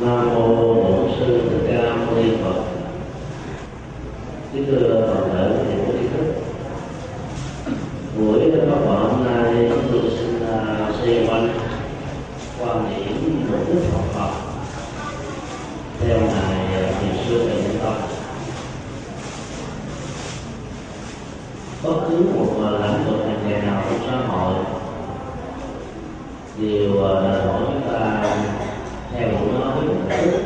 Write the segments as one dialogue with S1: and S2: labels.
S1: nam mô bổn sư thích ca mâu ni phật kính thưa toàn thể quý vị trí thức buổi pháp hội hôm nay chúng tôi xin uh, xoay quanh quan điểm mục đích học Phật theo ngài thiền sư Trần Nhân Tông bất cứ một lĩnh vực hành nghề nào trong xã hội đều đòi hỏi chúng ta theo đuổi nó với mục đích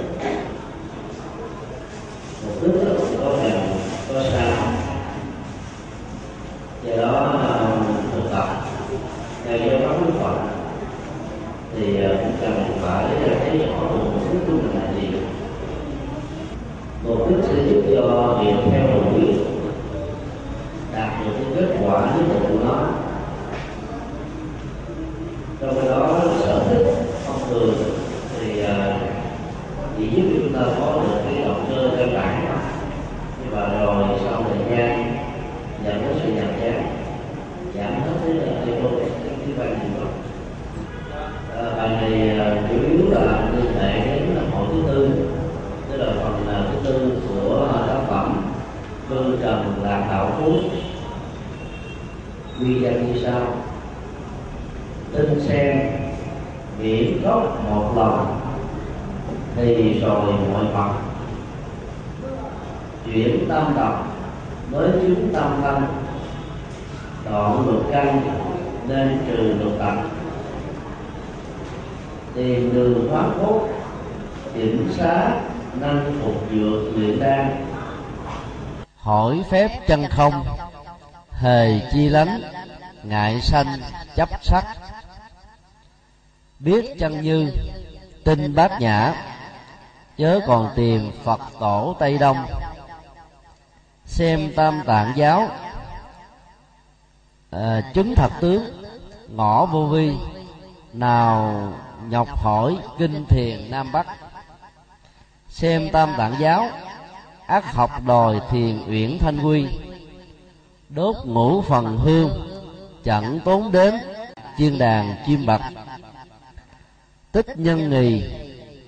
S1: mục đích là có gần có xa do đó thực tập theo giáo pháp đức phật thì cũng cần phải thấy rõ được mục đích của mình là gì mục đích sẽ giúp cho việc theo đuổi đạt được cái kết quả nhất định của nó trong cái đó sở thích thông thường thì chỉ giúp chúng ta có được cái động cơ căn bản và rồi sau thời gian dẫn đến sự nhàm chán giảm hết cái cái cái cái cái bài gì đó bài này chủ yếu là liên hệ đến hội thứ tư tức là phần thứ tư của tác phẩm phương trần lạc đạo phú quy danh như sau tinh sen miễn gốc một lần thì rồi mọi mặt chuyển tâm độc mới chứng tâm tâm đoạn lục căn nên trừ lục tật tìm đường thoát cốt chỉnh xá nâng phục dược luyện đan
S2: hỏi phép chân không hề chi lánh ngại sanh chấp sắc. Biết chân như tinh bát nhã chớ còn tìm phật tổ tây đông. Xem tam tạng giáo à, chứng thật tướng ngõ vô vi nào nhọc hỏi kinh thiền nam bắc. Xem tam tạng giáo ác học đòi thiền uyển thanh quy đốt ngũ phần hương chẳng tốn đến chiên đàn chim bạch tích nhân nghì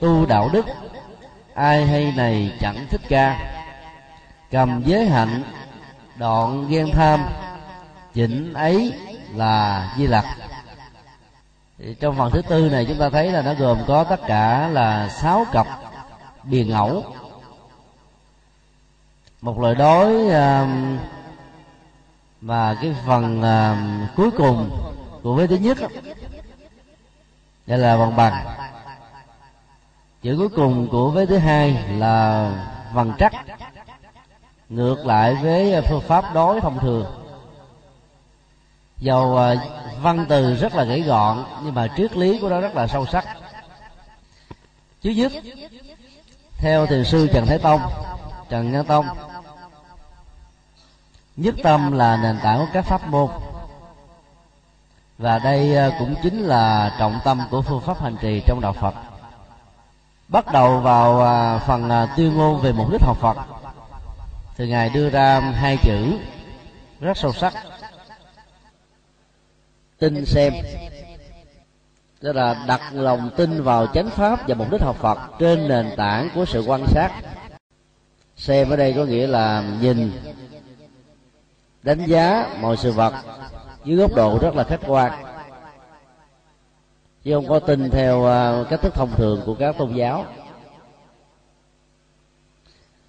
S2: tu đạo đức ai hay này chẳng thích ca. Cầm giới hạnh đoạn ghen tham chỉnh ấy là di lặc. Trong phần thứ tư này chúng ta thấy là nó gồm có tất cả là sáu cặp biền ngẫu một lời đối uh, và cái phần uh, cuối cùng của vế thứ nhất đây là bằng bằng chữ cuối cùng của vế thứ hai là bằng trắc ngược lại với phương pháp đối thông thường. Dầu uh, văn từ rất là gãy gọn nhưng mà triết lý của nó rất là sâu sắc. Chứ dứt theo thiền sư trần thái tông trần nhân tông nhất tâm là nền tảng của các pháp môn. Và đây cũng chính là trọng tâm của phương pháp hành trì trong đạo phật. Bắt đầu vào phần tuyên ngôn về mục đích học phật thì ngài đưa ra hai chữ rất sâu sắc. Tin xem. Tức là đặt lòng tin vào chánh pháp và mục đích học phật trên nền tảng của sự quan sát. Xem ở đây có nghĩa là nhìn đánh giá mọi sự vật dưới góc độ rất là khách quan. Chứ không có tin theo à, cách thức thông thường của các tôn giáo.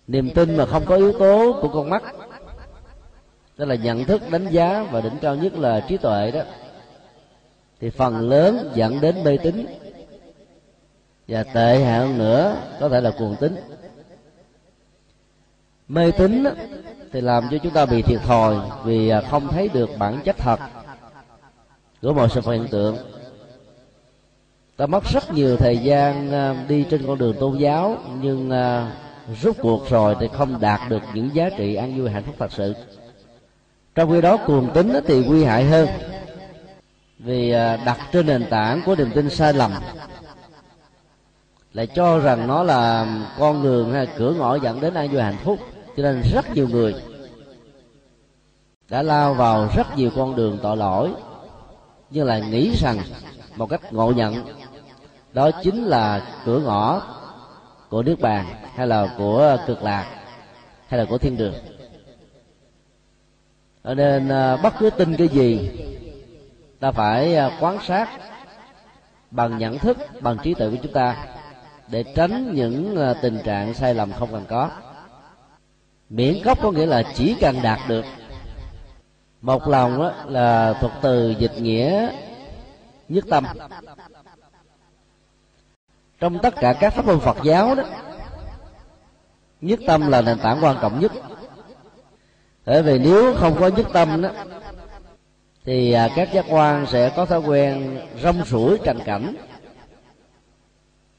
S2: Niềm tin mà không có yếu tố của con mắt, tức là nhận thức, đánh giá và đỉnh cao nhất là trí tuệ đó, thì phần lớn dẫn đến mê tín. Và tệ hại hơn nữa có thể là cuồng tín mê tín thì làm cho chúng ta bị thiệt thòi vì à, không thấy được bản chất thật của mọi sự hiện tượng. Ta mất rất nhiều thời gian à, đi trên con đường tôn giáo, nhưng à, rút cuộc rồi thì không đạt được những giá trị an vui hạnh phúc thật sự. Trong khi đó, cuồng tín thì nguy hại hơn vì đặt trên nền tảng của niềm tin sai lầm. Lại cho rằng nó là con đường hay cửa ngõ dẫn đến an vui hạnh phúc cho nên rất nhiều người đã lao vào rất nhiều con đường tội lỗi, nhưng lại nghĩ rằng một cách ngộ nhận, đó chính là cửa ngõ của nước bàn, hay là của cực lạc, hay là của thiên đường. Cho nên à, bất cứ tin cái gì ta phải à, quan sát bằng nhận thức, bằng trí tuệ của chúng ta để tránh những à, tình trạng sai lầm không cần có miễn gốc có nghĩa là chỉ cần đạt được. Một lòng đó là thuật từ dịch nghĩa nhất tâm. Trong tất cả các pháp môn phật giáo đó nhất tâm là nền tảng quan trọng nhất. Bởi vì nếu không có nhất tâm đó thì à, các giác quan sẽ có thói quen rong sủi tranh cảnh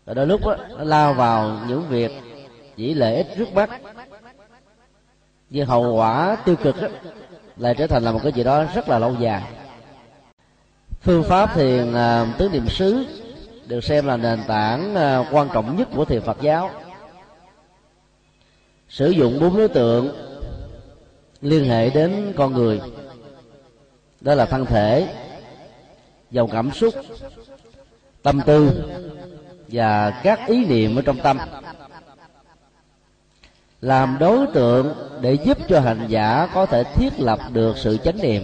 S2: ở đôi lúc đó, nó lao vào những việc chỉ lợi ích trước mắt nhưng hậu quả tiêu cực đó, lại trở thành là một cái gì đó rất là lâu dài. Phương pháp thiền à, tứ niệm xứ được xem là nền tảng à, quan trọng nhất của thiền phật giáo. Sử dụng bốn đối tượng liên hệ đến con người. Đó là thân thể dòng cảm xúc tâm tư và các ý niệm ở trong tâm làm đối tượng để giúp cho hành giả có thể thiết lập được sự chánh niệm.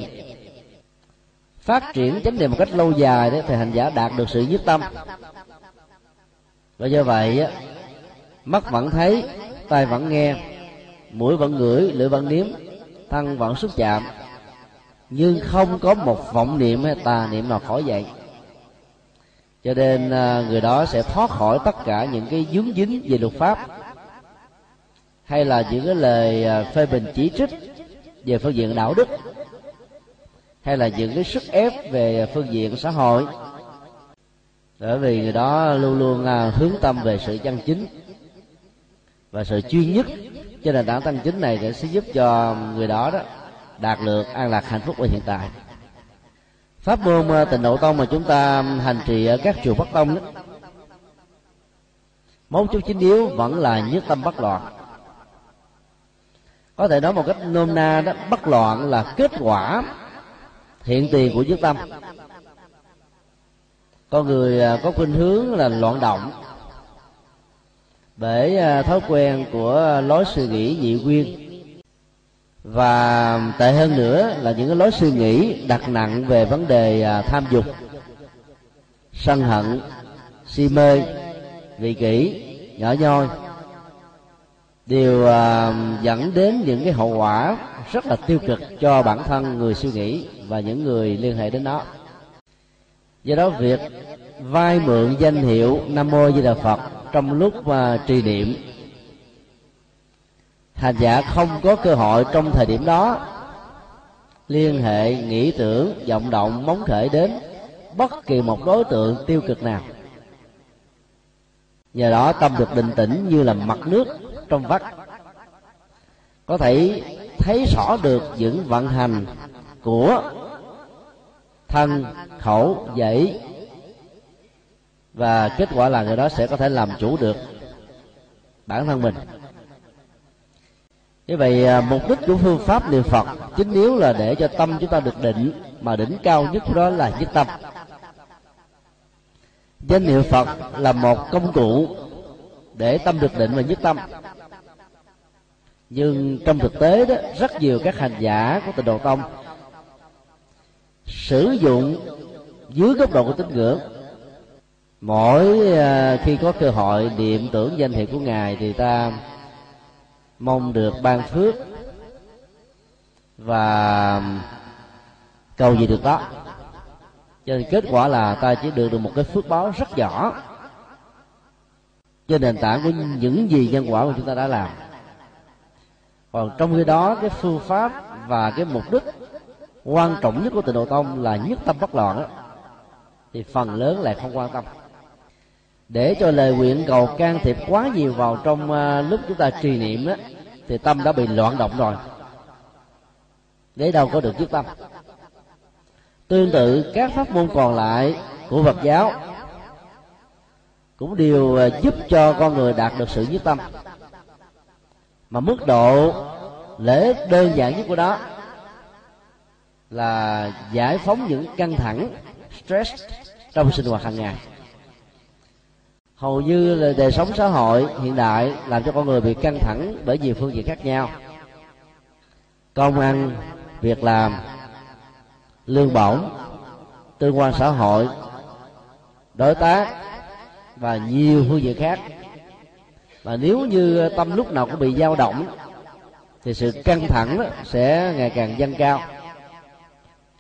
S2: Phát triển chánh niệm một cách lâu dài đấy thì hành giả đạt được sự nhất tâm. Và do vậy mắt vẫn thấy, tai vẫn nghe, mũi vẫn ngửi, lưỡi vẫn nếm, thân vẫn xúc chạm. Nhưng không có một vọng niệm hay tà niệm nào khỏi dậy. Cho nên à, người đó sẽ thoát khỏi tất cả những cái dướng dính về luật pháp hay là những cái lời à, phê bình chỉ trích về phương diện đạo đức, hay là những cái sức ép về phương diện xã hội. Bởi vì người đó luôn luôn à, hướng tâm về sự chân chính và sự chuyên nhất. Cho nền tảng tăng chính này sẽ giúp cho người đó đó đạt được an lạc hạnh phúc ở hiện tại. Pháp môn à, tịnh độ tông mà chúng ta hành trì ở các chùa bắc tông đó, mấu chốt chính yếu vẫn là nhất tâm bất loạn có thể nói một cách nôm na đó, bất loạn là kết quả hiện tiền của nhất tâm. Con người à, có khuynh hướng là loạn động. Bởi à, thói quen của lối suy nghĩ dị quyên và tệ hơn nữa là những cái lối suy nghĩ đặt nặng về vấn đề à, tham dục, sân hận, si mê, vị kỷ, nhỏ nhoi đều à, dẫn đến những cái hậu quả rất là tiêu cực cho bản thân người suy nghĩ và những người liên hệ đến nó. Do đó việc vay mượn danh hiệu nam mô di đà phật trong lúc uh, trì niệm hành giả không có cơ hội trong thời điểm đó liên hệ nghĩ tưởng vọng động móng khởi đến bất kỳ một đối tượng tiêu cực nào. Nhờ đó tâm được định tĩnh như là mặt nước trong vắt. Có thể thấy rõ được những vận hành của thân khẩu dãy và kết quả là người đó sẽ có thể làm chủ được bản thân mình. Như vậy à, mục đích của phương pháp niệm phật chính yếu là để cho tâm chúng ta được định, mà đỉnh cao nhất đó là nhất tâm. Danh niệm phật là một công cụ để tâm được định và nhất tâm nhưng trong thực tế đó, rất nhiều các hành giả của tịnh độ tông sử dụng dưới góc độ của tín ngưỡng. Mỗi à, khi có cơ hội niệm tưởng danh hiệu của ngài thì ta mong được ban phước và cầu gì được đó. Cho nên kết quả là ta chỉ được được một cái phước báo rất nhỏ. Trên nền tảng của những gì nhân quả mà chúng ta đã làm còn trong khi đó cái phương pháp và cái mục đích quan trọng nhất của tịnh độ tông là nhất tâm bất loạn đó, thì phần lớn lại không quan tâm. Để cho lời nguyện cầu can thiệp quá nhiều vào trong uh, lúc chúng ta trì niệm đó thì tâm đã bị loạn động rồi. Để đâu có được nhất tâm. Tương tự các pháp môn còn lại của phật giáo cũng đều à, giúp cho con người đạt được sự nhất tâm mà mức độ lễ đơn giản nhất của đó là giải phóng những căng thẳng, stress trong sinh hoạt hàng ngày. Hầu như là đời sống xã hội hiện đại làm cho con người bị căng thẳng bởi nhiều phương diện khác nhau. Công ăn, việc làm, lương bổng, tương quan xã hội, đối tác và nhiều phương diện khác và nếu như tâm lúc nào cũng bị dao động, thì sự căng thẳng sẽ ngày càng dâng cao.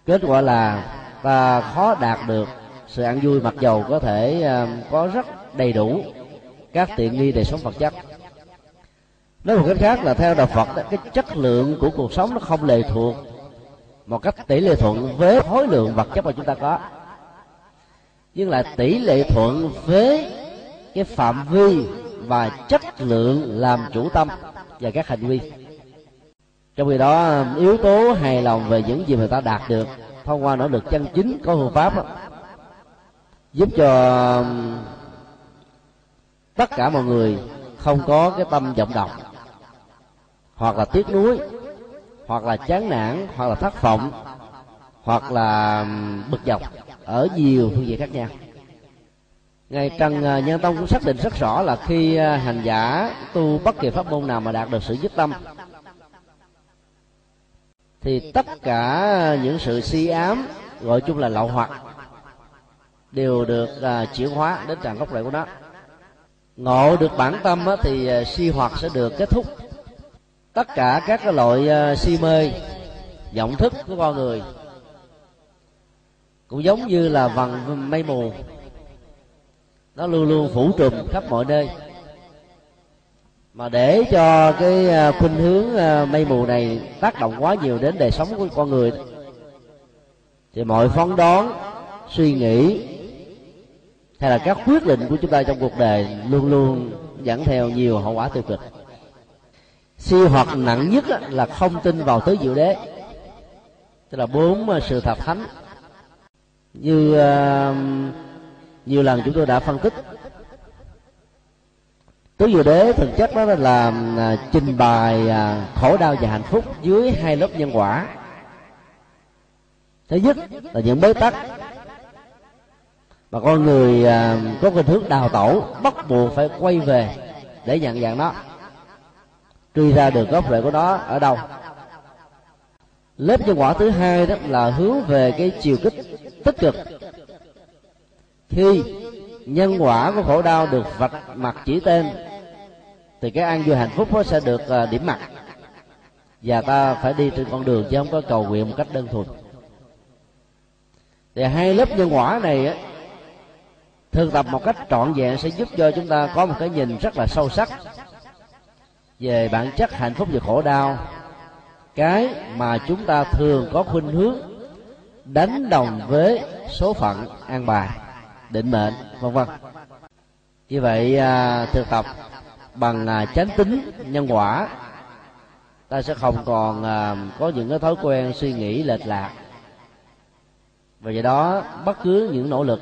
S2: Kết quả là ta khó đạt được sự ăn vui mặc dầu có thể à, có rất đầy đủ các tiện nghi đời sống vật chất. Nói một cách khác là theo đạo phật cái chất lượng của cuộc sống nó không lệ thuộc một cách tỷ lệ thuận với khối lượng vật chất mà chúng ta có. Nhưng là tỷ lệ thuận với cái phạm vi và chất lượng làm chủ tâm và các hành vi. Trong khi đó yếu tố hài lòng về những gì mà ta đạt được thông qua nỗ lực chân chính có phương pháp đó, giúp cho tất cả mọi người không có cái tâm vọng động. Hoặc là tiếc nuối hoặc là chán nản hoặc là thất vọng hoặc là bực dọc ở nhiều phương diện khác nhau ngài trần à, nhân tông cũng xác định rất rõ là khi à, hành giả tu bất kỳ pháp môn nào mà đạt được sự dứt tâm thì tất cả những sự si ám gọi chung là lậu hoặc đều được chuyển hóa đến trạng gốc rễ của nó. Ngộ được bản tâm á, thì si hoặc sẽ được kết thúc. Tất cả các cái loại si mê vọng thức của con người cũng giống như là vầng mây mù nó luôn luôn phủ trùm khắp mọi nơi. Mà để cho cái à, khuynh hướng à, mây mù này tác động quá nhiều đến đời sống của con người thì mọi phán đoán, suy nghĩ, hay là các quyết định của chúng ta trong cuộc đời luôn luôn dẫn theo nhiều hậu quả tiêu cực. Si hoặc nặng nhất là không tin vào tứ diệu đế, tức là bốn à, sự thật thánh. Như nhiều lần chúng tôi đã phân tích. Tứ diệu đế thực chất đó là à, trình bày à, khổ đau và hạnh phúc dưới hai lớp nhân quả. Thứ nhất là những bế tắc. Mà con người à, có cái thước đào tẩu, bắt buộc phải quay về để nhận dạng nó. Truy ra được gốc rễ của nó ở đâu? Lớp nhân quả thứ hai đó là hướng về cái chiều kích tích cực khi nhân quả của khổ đau được vạch mặt chỉ tên, thì cái an vui hạnh phúc nó sẽ được à, điểm mặt và ta phải đi trên con đường chứ không có cầu nguyện một cách đơn thuần. Thì hai lớp nhân quả này á, thực tập một cách trọn vẹn sẽ giúp cho chúng ta có một cái nhìn rất là sâu sắc về bản chất hạnh phúc và khổ đau. Cái mà chúng ta thường có khuynh hướng đánh đồng với số phận an bài định mệnh, vân vân. Như vậy à, thực tập bằng à, chánh tính, nhân quả, ta sẽ không còn à, có những cái thói quen suy nghĩ lệch lạc. Và do đó, bất cứ những nỗ lực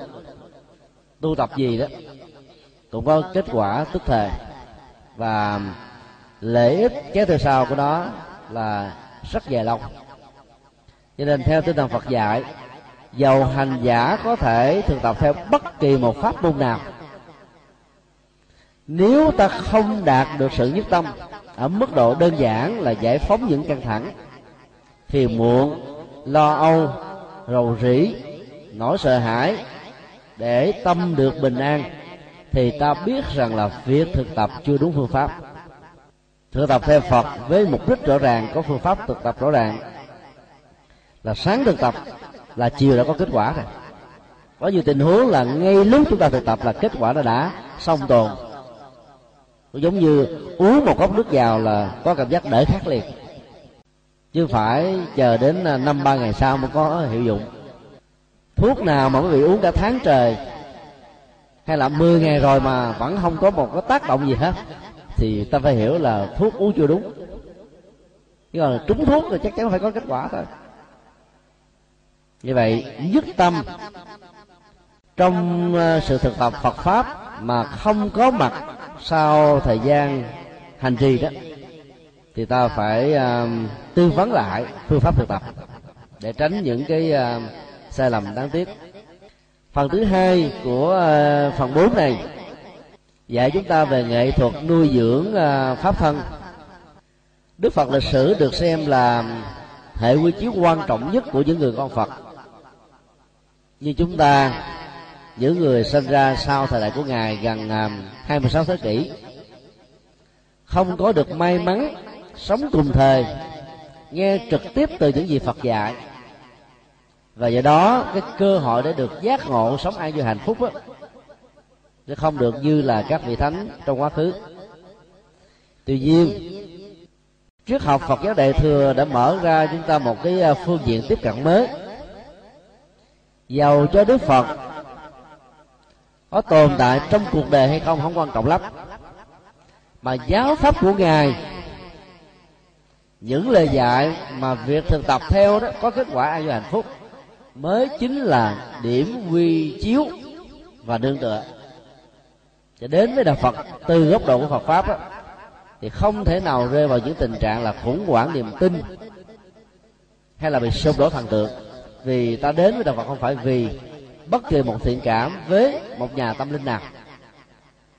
S2: tu tập gì đó cũng có kết quả tức thời. Và lợi ích kéo theo sau của nó là rất dài lâu. Cho nên theo tinh thần Phật dạy dầu hành giả có thể thực tập theo bất kỳ một pháp môn nào. Nếu ta không đạt được sự nhất tâm, ở mức độ đơn giản là giải phóng những căng thẳng phiền muộn, lo âu, rầu rĩ, nỗi sợ hãi, để tâm được bình an, thì ta biết rằng là việc thực tập chưa đúng phương pháp. Thực tập theo phật với mục đích rõ ràng, có phương pháp thực tập rõ ràng là sáng thực tập là chiều đã có kết quả rồi. Có nhiều tình huống là ngay lúc chúng ta thực tập là kết quả nó đã xong tồn. Giống như uống một cốc nước vào là có cảm giác đỡ khát liền. Chứ phải chờ đến à, năm, ba ngày sau mới có hiệu dụng. Thuốc nào mà quý vị uống cả tháng trời, hay là 10 ngày rồi mà vẫn không có một cái tác động gì hết, thì ta phải hiểu là thuốc uống chưa đúng. Chứ còn trúng thuốc thì chắc chắn phải có kết quả thôi như vậy nhất tâm trong ờ, sự thực tập Phật pháp mà không có mặt sau thời gian hành trì đó thì ta phải uh, tư vấn lại phương pháp thực tập để tránh những cái uh, sai lầm đáng tiếc. Phần thứ hai của uh, phần 4 này dạy chúng ta về nghệ thuật nuôi dưỡng uh, pháp thân. Đức phật lịch sử được xem là hệ quy chiếu quan trọng nhất của những người con phật như chúng ta những người sinh ra sau thời đại của ngài gần à, 26 thế kỷ không có được may mắn sống cùng thời nghe trực tiếp từ những gì Phật dạy. Và do đó cái cơ hội để được giác ngộ sống an vui hạnh phúc đó, nó không được như là các vị thánh trong quá khứ. Tuy nhiên triết học Phật giáo đại thừa đã mở ra chúng ta một cái à, phương diện tiếp cận mới giàu cho Đức Phật. Có tồn tại trong cuộc đời hay không không quan trọng lắm. Mà giáo pháp của ngài những lời dạy mà việc thực tập theo đó có kết quả an vui hạnh phúc mới chính là điểm quy chiếu và nương tựa. Cho đến với đạo Phật từ góc độ của Phật pháp đó, thì không thể nào rơi vào những tình trạng là khủng hoảng niềm tin hay là bị sụp đổ thần tượng vì ta đến với đạo Phật không phải vì bất kỳ một thiện cảm với một nhà tâm linh nào.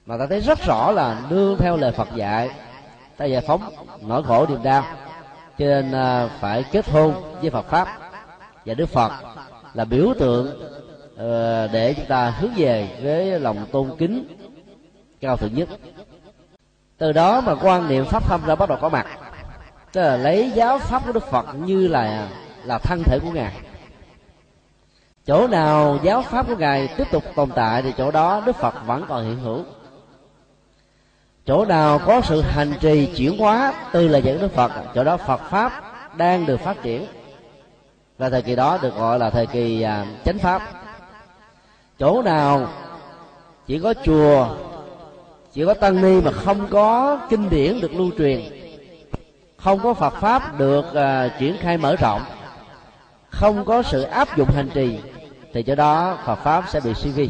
S2: Mà ta thấy rất rõ là nương theo lời Phật dạy, ta giải phóng nỗi khổ niềm đau. Cho nên à, phải kết hôn với Phật pháp và Đức Phật là biểu tượng ờ, để chúng ta hướng về với lòng tôn kính cao thượng nhất. Từ đó mà quan niệm pháp thâm ra bắt đầu có mặt. Tức là lấy giáo pháp của Đức Phật như là là thân thể của ngài chỗ nào giáo pháp của ngài tiếp tục tồn tại thì chỗ đó đức phật vẫn còn hiện hữu. Chỗ nào có sự hành trì chuyển hóa từ lời dẫn đức phật chỗ đó phật pháp đang được phát triển. Và thời kỳ đó được gọi là thời kỳ à, chánh pháp. Chỗ nào chỉ có chùa chỉ có tăng ni mà không có kinh điển được lưu truyền không có phật pháp được uh, triển khai mở rộng không có sự áp dụng hành trì thì chỗ đó Phật pháp sẽ bị suy vi,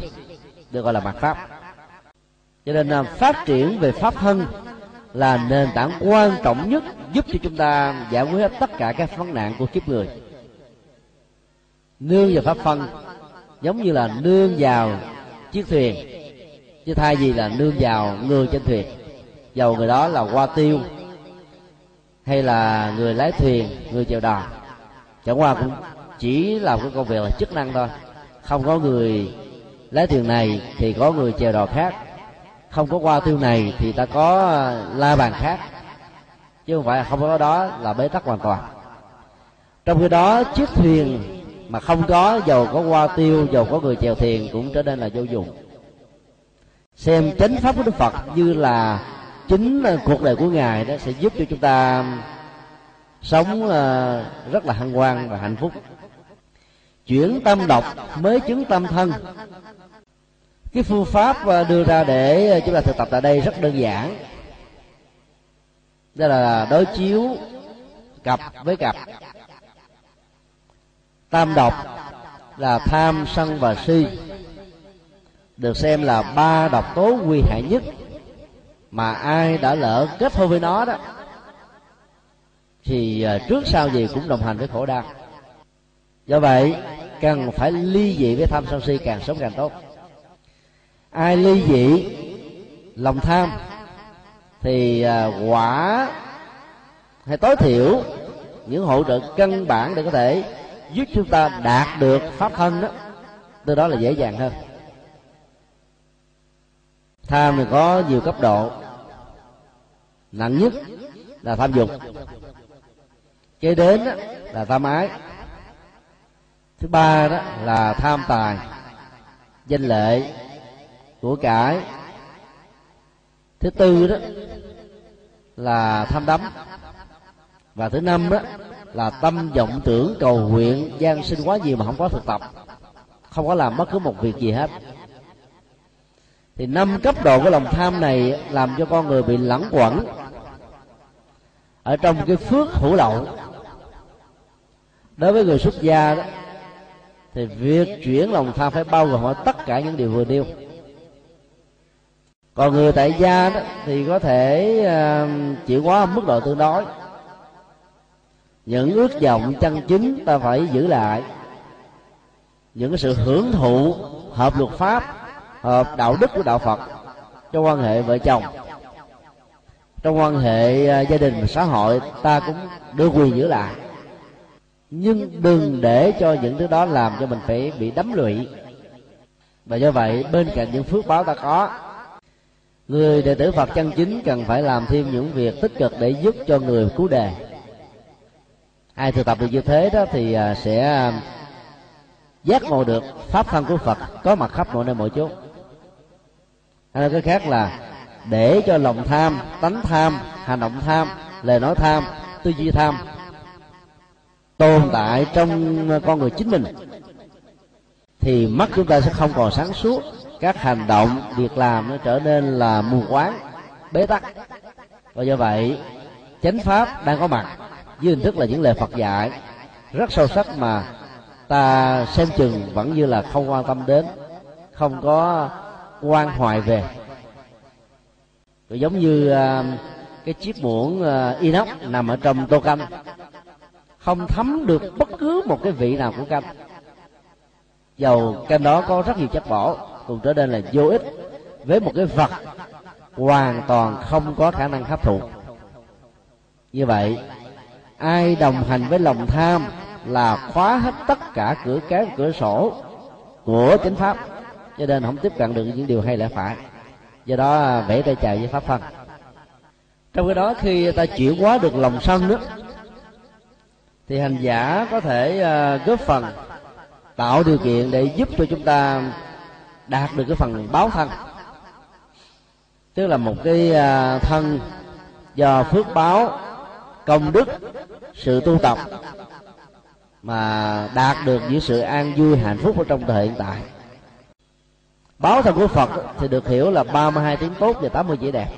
S2: được gọi là mặt pháp. Cho nên là phát triển về pháp thân là nền tảng quan trọng nhất giúp cho chúng ta giải quyết tất cả các vấn nạn của kiếp người. Nương vào pháp phân giống như là nương vào chiếc thuyền, chứ thay vì là nương vào người trên thuyền, dầu người đó là qua tiêu hay là người lái thuyền, người chèo đò, chẳng qua cũng chỉ làm cái công việc là chức năng thôi không có người lái thuyền này thì có người chèo đò khác. Không có qua tiêu này thì ta có ờ, la bàn khác. Chứ không phải không có đó là bế tắc hoàn toàn. Trong khi đó, chiếc thuyền mà không có dầu có qua tiêu dầu có người chèo thuyền cũng trở nên là vô dụng. Xem chánh pháp của đức phật như là chính ờ, cuộc đời của ngài đó sẽ giúp cho chúng ta sống ờ, rất là hân hoan và hạnh phúc chuyển tâm độc mới chứng tâm thân. Cái phương pháp ờ, đưa ra để ờ, chúng ta thực tập tại đây rất đơn giản. Đó là đối chiếu cặp với cặp. Tam độc là tham sân và si, được xem là ba độc tố nguy hại nhất mà ai đã lỡ kết hôn với nó đó, thì ờ, trước sau gì cũng đồng hành với khổ đau. Do vậy cần phải ly dị với tham sân si, càng sớm càng tốt. Ai ly dị lòng tham, thì à, quả hay tối thiểu những hỗ trợ căn bản để có thể giúp chúng ta đạt được pháp thân đó, từ đó là dễ dàng hơn. Tham thì có nhiều cấp độ. Nặng nhất là tham dục. Kế đến là tham ái thứ ba đó là tham tài, danh lệ của cải. Thứ tư đó là tham đắm. Và thứ năm đó là tâm vọng tưởng cầu nguyện gian sinh quá nhiều mà không có thực tập, không có làm bất cứ một việc gì hết. Thì năm cấp độ của lòng tham này làm cho con người bị lẳng quẩn ở trong cái phước hữu lậu. Đối với người xuất gia đó thì việc chuyển lòng tham phải bao gồm tất cả những điều vừa nêu. Còn người tại gia đó thì có thể uh, chịu quá mức độ tương đối. Những ước vọng chân chính ta phải giữ lại. Những cái sự hưởng thụ hợp luật pháp hợp đạo đức của đạo phật trong quan hệ vợ chồng trong quan hệ à, gia đình và xã hội ta cũng đưa quyền giữ lại nhưng đừng để cho những thứ đó làm cho mình phải bị đắm lụy. và do vậy bên cạnh những phước báo ta có người đệ tử phật chân chính cần phải làm thêm những việc tích cực để giúp cho người cứu đề. Ai thực tập được như thế đó thì à, sẽ à, giác ngộ được pháp thân của phật có mặt khắp mọi nơi mọi chỗ hay nói cái khác là để cho lòng tham tánh tham hành động tham lời nói tham tư duy tham tồn tại trong con người chính mình thì mắt chúng ta sẽ không còn sáng suốt. Các hành động việc làm nó trở nên là mù quáng bế tắc. Và do vậy chánh pháp đang có mặt dưới hình thức là những lời phật dạy. Rất sâu sắc mà ta xem chừng vẫn như là không quan tâm đến không có quan hoài về. Rồi giống như uh, cái chiếc muỗng uh, inox nằm ở trong tô canh không thấm được bất cứ một cái vị nào của canh dầu canh đó có rất nhiều chất bổ cùng trở nên là vô ích với một cái vật hoàn toàn không có khả năng hấp thụ. Như vậy, ai đồng hành với lòng tham là khóa hết tất cả cửa cái cửa sổ của chính pháp, cho nên không tiếp cận được những điều hay lẽ phải. Do đó vẽ tay chào với pháp thân trong cái đó, khi ta chuyển hóa được lòng sân đó thì hành giả có thể ờ, góp phần tạo điều kiện để giúp cho chúng ta đạt được cái phần báo thân. Tức là một cái ờ, thân do phước báo, công đức, sự tu tập mà đạt được những sự an vui, hạnh phúc ở trong thời hiện tại. Báo thân của phật thì được hiểu là 32 tiếng tốt và 80 chỉ đẹp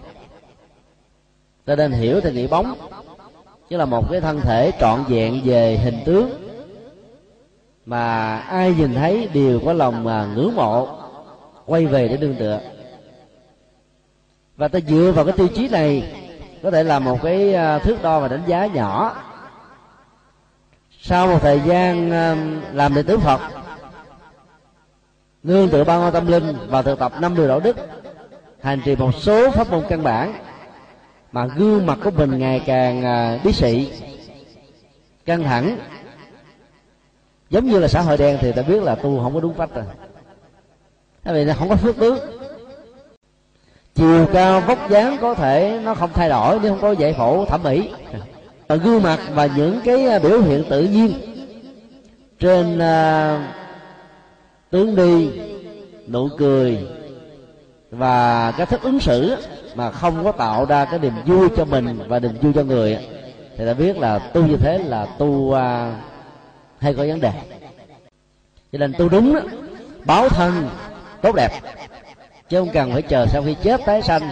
S2: cho nên hiểu thì nghĩ bóng chứ là một cái thân thể trọn vẹn về hình tướng. Mà ai nhìn thấy đều có lòng mà ngưỡng mộ, quay về để đương tựa. Và ta dựa vào cái tiêu chí này, có thể là một cái à, thước đo và đánh giá nhỏ. Sau một thời gian à, làm đệ tử phật, nương tựa ba ngôi tâm linh và thực tập năm điều đạo đức, hành trì một số pháp môn căn bản mà gương mặt của mình ngày càng à, bí sĩ, căng thẳng. Giống như là xã hội đen thì ta biết là tu không có đúng cách rồi. Tại vì nó không có phước tướng. Chiều cao vóc dáng có thể nó không thay đổi nếu không có giải phẫu thẩm mỹ. Và gương mặt và những cái biểu hiện tự nhiên trên uh, tướng đi nụ cười và cách thức ứng xử mà không có tạo ra cái niềm vui cho mình và niềm vui cho người thì ta biết là tu như thế là tu uh, hay có vấn đề. Cho nên tu đúng đó, báo thân tốt đẹp chứ không cần phải chờ sau khi chết tái sanh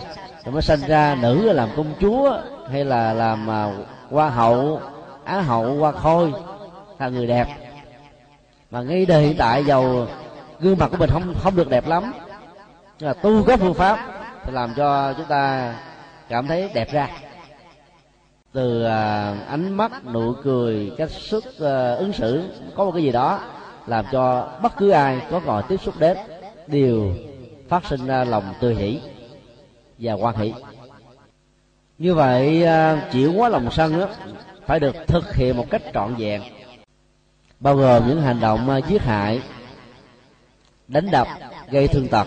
S2: rồi mới sanh ra nữ làm công chúa hay là làm uh, hoa hậu á hậu hoa khôi là người đẹp. Mà ngay đời hiện tại giàu gương mặt của mình không không được đẹp lắm nhưng mà tu có phương pháp thì làm cho chúng ta cảm thấy đẹp ra. Từ à, ánh mắt nụ cười cách xuất à, ứng xử có một cái gì đó làm cho bất cứ ai có ngồi tiếp xúc đến đều phát sinh ra lòng tươi hỷ và hoan hỷ. Như vậy à, chịu chuyển hóa lòng sân đó, phải được thực hiện một cách trọn vẹn. Bao gồm những hành động giết hại đánh đập gây thương tật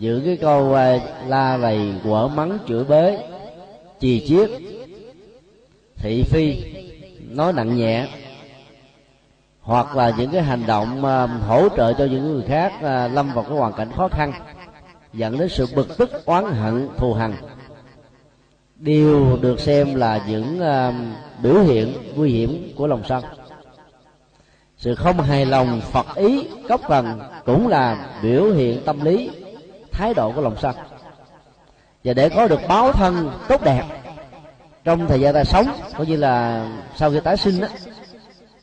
S2: giữ cái câu à, la lầy quở mắng chửi bới chì chiết, thị phi, nói nặng nhẹ, hoặc là những cái hành động à, hỗ trợ cho những người khác à, lâm vào cái hoàn cảnh khó khăn, dẫn đến sự bực tức, oán hận, thù hằn. Đều được xem là những biểu hiện nguy hiểm của lòng sân. Sự không hài lòng, phật ý cốc phần cũng là biểu hiện tâm lý thái độ của lòng sân. Và để có được báo thân tốt đẹp trong thời gian ta sống cũng như là sau khi tái sinh đó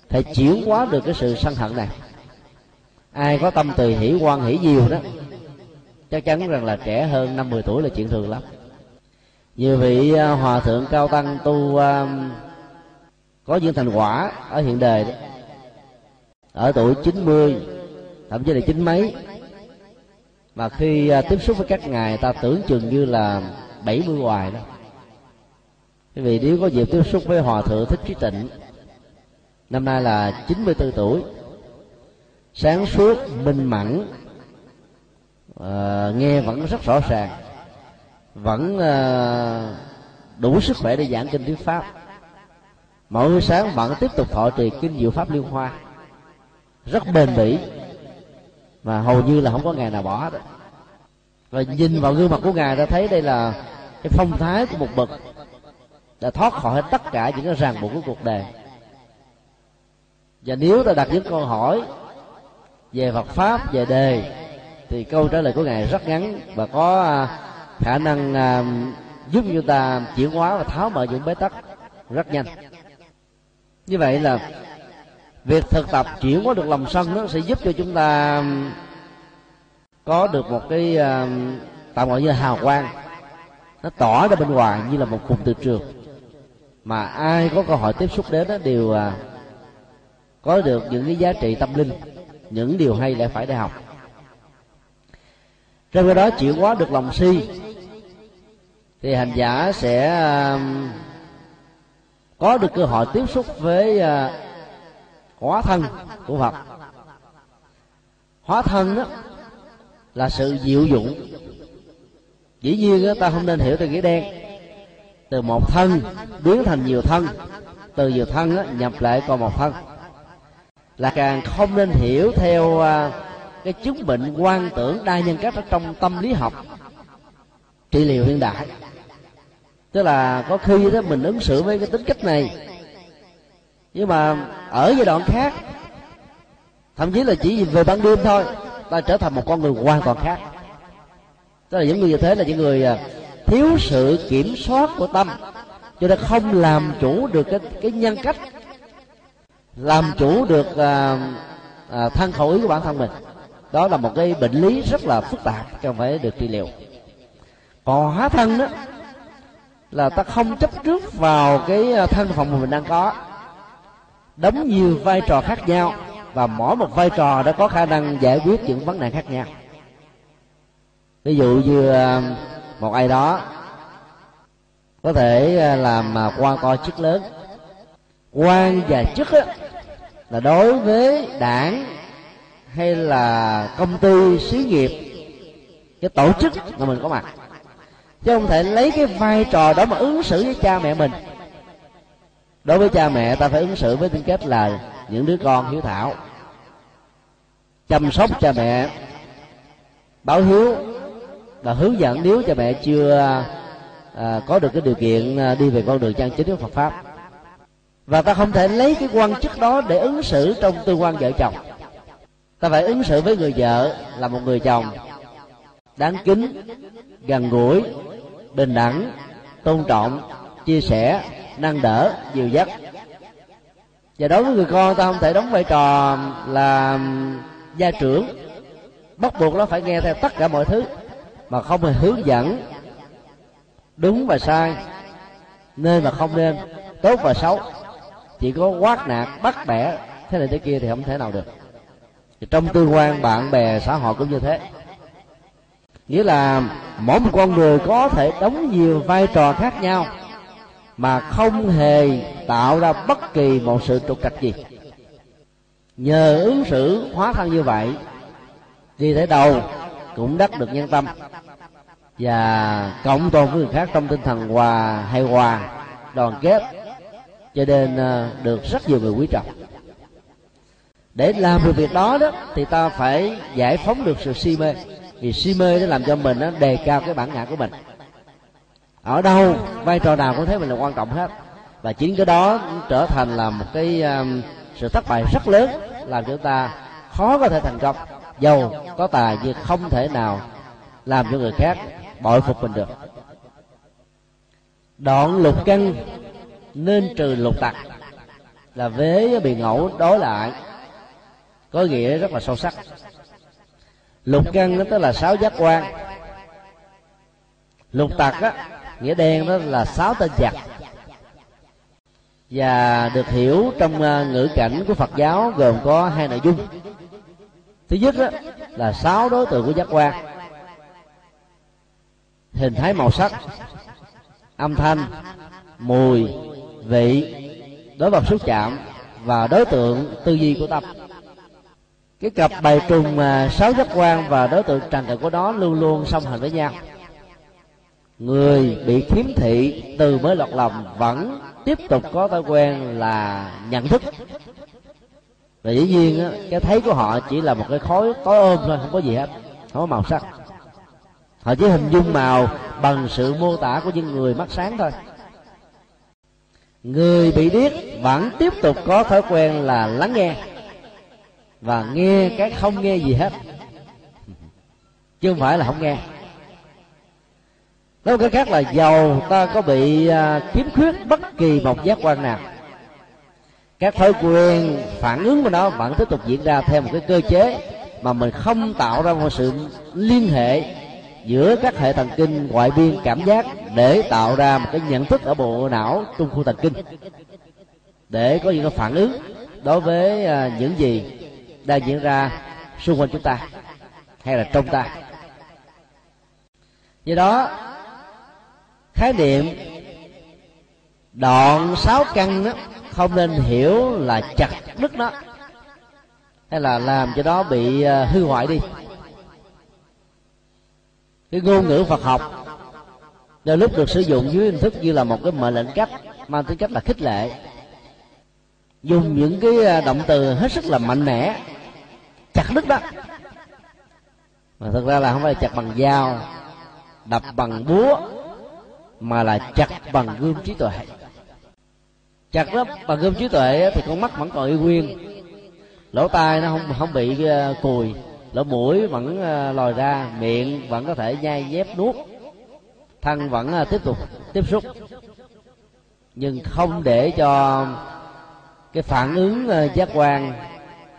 S2: phải chuyển hóa được cái sự sân hận này. Ai có tâm từ hỷ quan hỷ nhiều đó chắc chắn rằng là trẻ hơn năm mười tuổi là chuyện thường lắm. Nhiều vị à, hòa thượng cao tăng tu um, có những thành quả ở hiện đời đó. Ở tuổi 90 thậm chí là chín mấy mà khi à, tiếp xúc với các ngài ta tưởng chừng như là 70 hoài đó. Vì nếu có dịp tiếp xúc với hòa thượng thích trí tịnh năm nay là 94 tuổi sáng suốt minh mẫn uh, nghe vẫn rất rõ ràng vẫn uh, đủ sức khỏe để giảng kinh thuyết pháp. Mỗi sáng vẫn tiếp tục thọ trì kinh diệu pháp liên hoa. Rất bền bỉ và hầu như là không có ngày nào bỏ đó và nhìn vào gương mặt của ngài ta thấy đây là cái phong thái của một bậc đã thoát khỏi tất cả những cái ràng buộc của cuộc đời. Và nếu ta đặt những câu hỏi về Phật pháp, về đề thì câu trả lời của ngài rất ngắn và có à, khả năng à, giúp chúng ta chuyển hóa và tháo mở những bế tắc rất nhanh. Như vậy là việc thực tập chuyển hóa được lòng sân nó sẽ giúp cho chúng ta um, có được một cái uh, tạm gọi như hào quang. Nó tỏ ra bên ngoài như là một cụm từ trường. Mà ai có cơ hội tiếp xúc đến đó đều uh, có được những cái giá trị tâm linh những điều hay lại phải để học. Trong cái đó chuyển hóa được lòng si thì hành giả sẽ uh, có được cơ hội tiếp xúc với uh, hóa thân của Phật. Hóa thân đó là sự diệu dụng. Dĩ nhiên đó, ta không nên hiểu từ nghĩa đen. Từ một thân biến thành nhiều thân từ nhiều thân đó, nhập lại còn một thân. Là càng không nên hiểu theo à, cái chứng bệnh quan tưởng đa nhân cách ở trong tâm lý học trị liệu hiện đại. Tức là có khi đó mình ứng xử với cái tính cách này nhưng mà ở giai đoạn khác thậm chí là chỉ về ban đêm thôi ta trở thành một con người hoàn toàn khác. Tức là những người như thế là những người à, thiếu sự kiểm soát của tâm cho nên không làm chủ được cái cái nhân cách làm chủ được à, à, thân khẩu ý của bản thân mình. Đó là một cái bệnh lý rất là phức tạp cần phải được trị liệu. Còn hóa thân đó là ta không chấp trước vào cái à, thân phận mà mình đang có đóng nhiều vai trò khác nhau và mỗi một vai trò đã có khả năng giải quyết những vấn đề khác nhau. Ví dụ như à, một ai đó có thể à, làm à, quan to chức lớn. Quan và chức á, là đối với đảng hay là công ty xí nghiệp cái tổ chức mà mình có mặt. Chứ không thể lấy cái vai trò đó mà ứng xử với cha mẹ mình đối với cha mẹ ta phải ứng xử với tính cách là những đứa con hiếu thảo. Chăm sóc cha mẹ báo hiếu và hướng dẫn nếu cha mẹ chưa à, có được cái điều kiện à, đi về con đường chân chính của Phật pháp. Và ta không thể lấy cái quan chức đó để ứng xử trong tương quan vợ chồng. Ta phải ứng xử với người vợ là một người chồng đáng kính gần gũi bình đẳng tôn trọng chia sẻ nâng đỡ dìu dắt và đối với người con, ta không thể đóng vai trò là gia trưởng. Bắt buộc nó phải nghe theo tất cả mọi thứ, mà không hề hướng dẫn đúng và sai. Nên và không nên, tốt và xấu. Chỉ có quát nạt, bắt bẻ, thế này thế kia thì không thể nào được. Thì trong tương quan, bạn bè, xã hội cũng như thế. Nghĩa là mỗi một con người có thể đóng nhiều vai trò khác nhau mà không hề tạo ra bất kỳ một sự trục trặc gì. Nhờ ứng xử hóa thân như vậy, đi tới đầu cũng đắc được nhân tâm. Và cộng tồn với người khác trong tinh thần hòa hay hòa, đoàn kết, cho nên ờ, được rất nhiều người quý trọng. Để làm được việc đó đó, thì ta phải giải phóng được sự si mê. Vì si mê nó làm cho mình nó đề cao cái bản ngã của mình ở đâu vai trò nào cũng thấy mình là quan trọng hết. Và chính cái đó trở thành là một cái um, sự thất bại rất lớn làm cho chúng ta khó có thể thành công. Giàu có tài nhưng không thể nào làm cho người khác bội phục mình được. Đoạn lục căn nên trừ lục tặc là vế bị ngẫu đối lại có nghĩa rất là sâu sắc. Lục căn nó tức là sáu giác quan. Lục tặc á nghĩa đen đó là sáu tên giặc. Và được hiểu trong à, ngữ cảnh của Phật giáo gồm có hai nội dung. Thứ nhất đó, là sáu đối tượng của giác quan. Hình thái màu sắc âm thanh mùi vị đối vật xúc chạm và đối tượng tư duy của tâm. Cái cặp bài trùng à, sáu giác quan và đối tượng trần trần của nó luôn luôn song hành với nhau người bị khiếm thị từ mới lọt lòng vẫn tiếp tục có thói quen là nhận thức. Và dĩ nhiên á, cái thấy của họ chỉ là một cái khối tối ôm thôi không có gì hết không có màu sắc. Họ chỉ hình dung màu bằng sự mô tả của những người mắt sáng thôi. Người bị điếc vẫn tiếp tục có thói quen là lắng nghe và nghe cái không nghe gì hết. Chứ không phải là không nghe nói cái khác là giàu ta có bị à, khiếm khuyết bất kỳ một giác quan nào. Các thói quen phản ứng của nó vẫn tiếp tục diễn ra theo một cái cơ chế mà mình không tạo ra một sự liên hệ giữa các hệ thần kinh ngoại biên cảm giác để tạo ra một cái nhận thức ở bộ não trung khu thần kinh. Để có những cái phản ứng đối với à, những gì đang diễn ra xung quanh chúng ta hay là trong ta. Do đó khái niệm đoạn sáu căn đó không nên hiểu là chặt đứt nó, hay là làm cho nó bị ờ, hư hoại đi. Cái ngôn ngữ Phật học, đôi lúc được sử dụng dưới hình thức như là một cái mệnh lệnh cách mang tính cách là khích lệ. Dùng những cái ờ, động từ hết sức là mạnh mẽ, chặt đứt đó. Mà thực ra là không phải chặt bằng dao, đập bằng búa mà là chặt bằng gươm trí tuệ. Chặt đó bằng gươm trí tuệ thì con mắt vẫn còn y nguyên. Lỗ tai nó không không bị uh, cùi. Lỗ mũi vẫn uh, lòi ra miệng vẫn có thể nhai dép nuốt. Thân vẫn uh, tiếp tục tiếp xúc. Nhưng không để cho cái phản ứng giác quan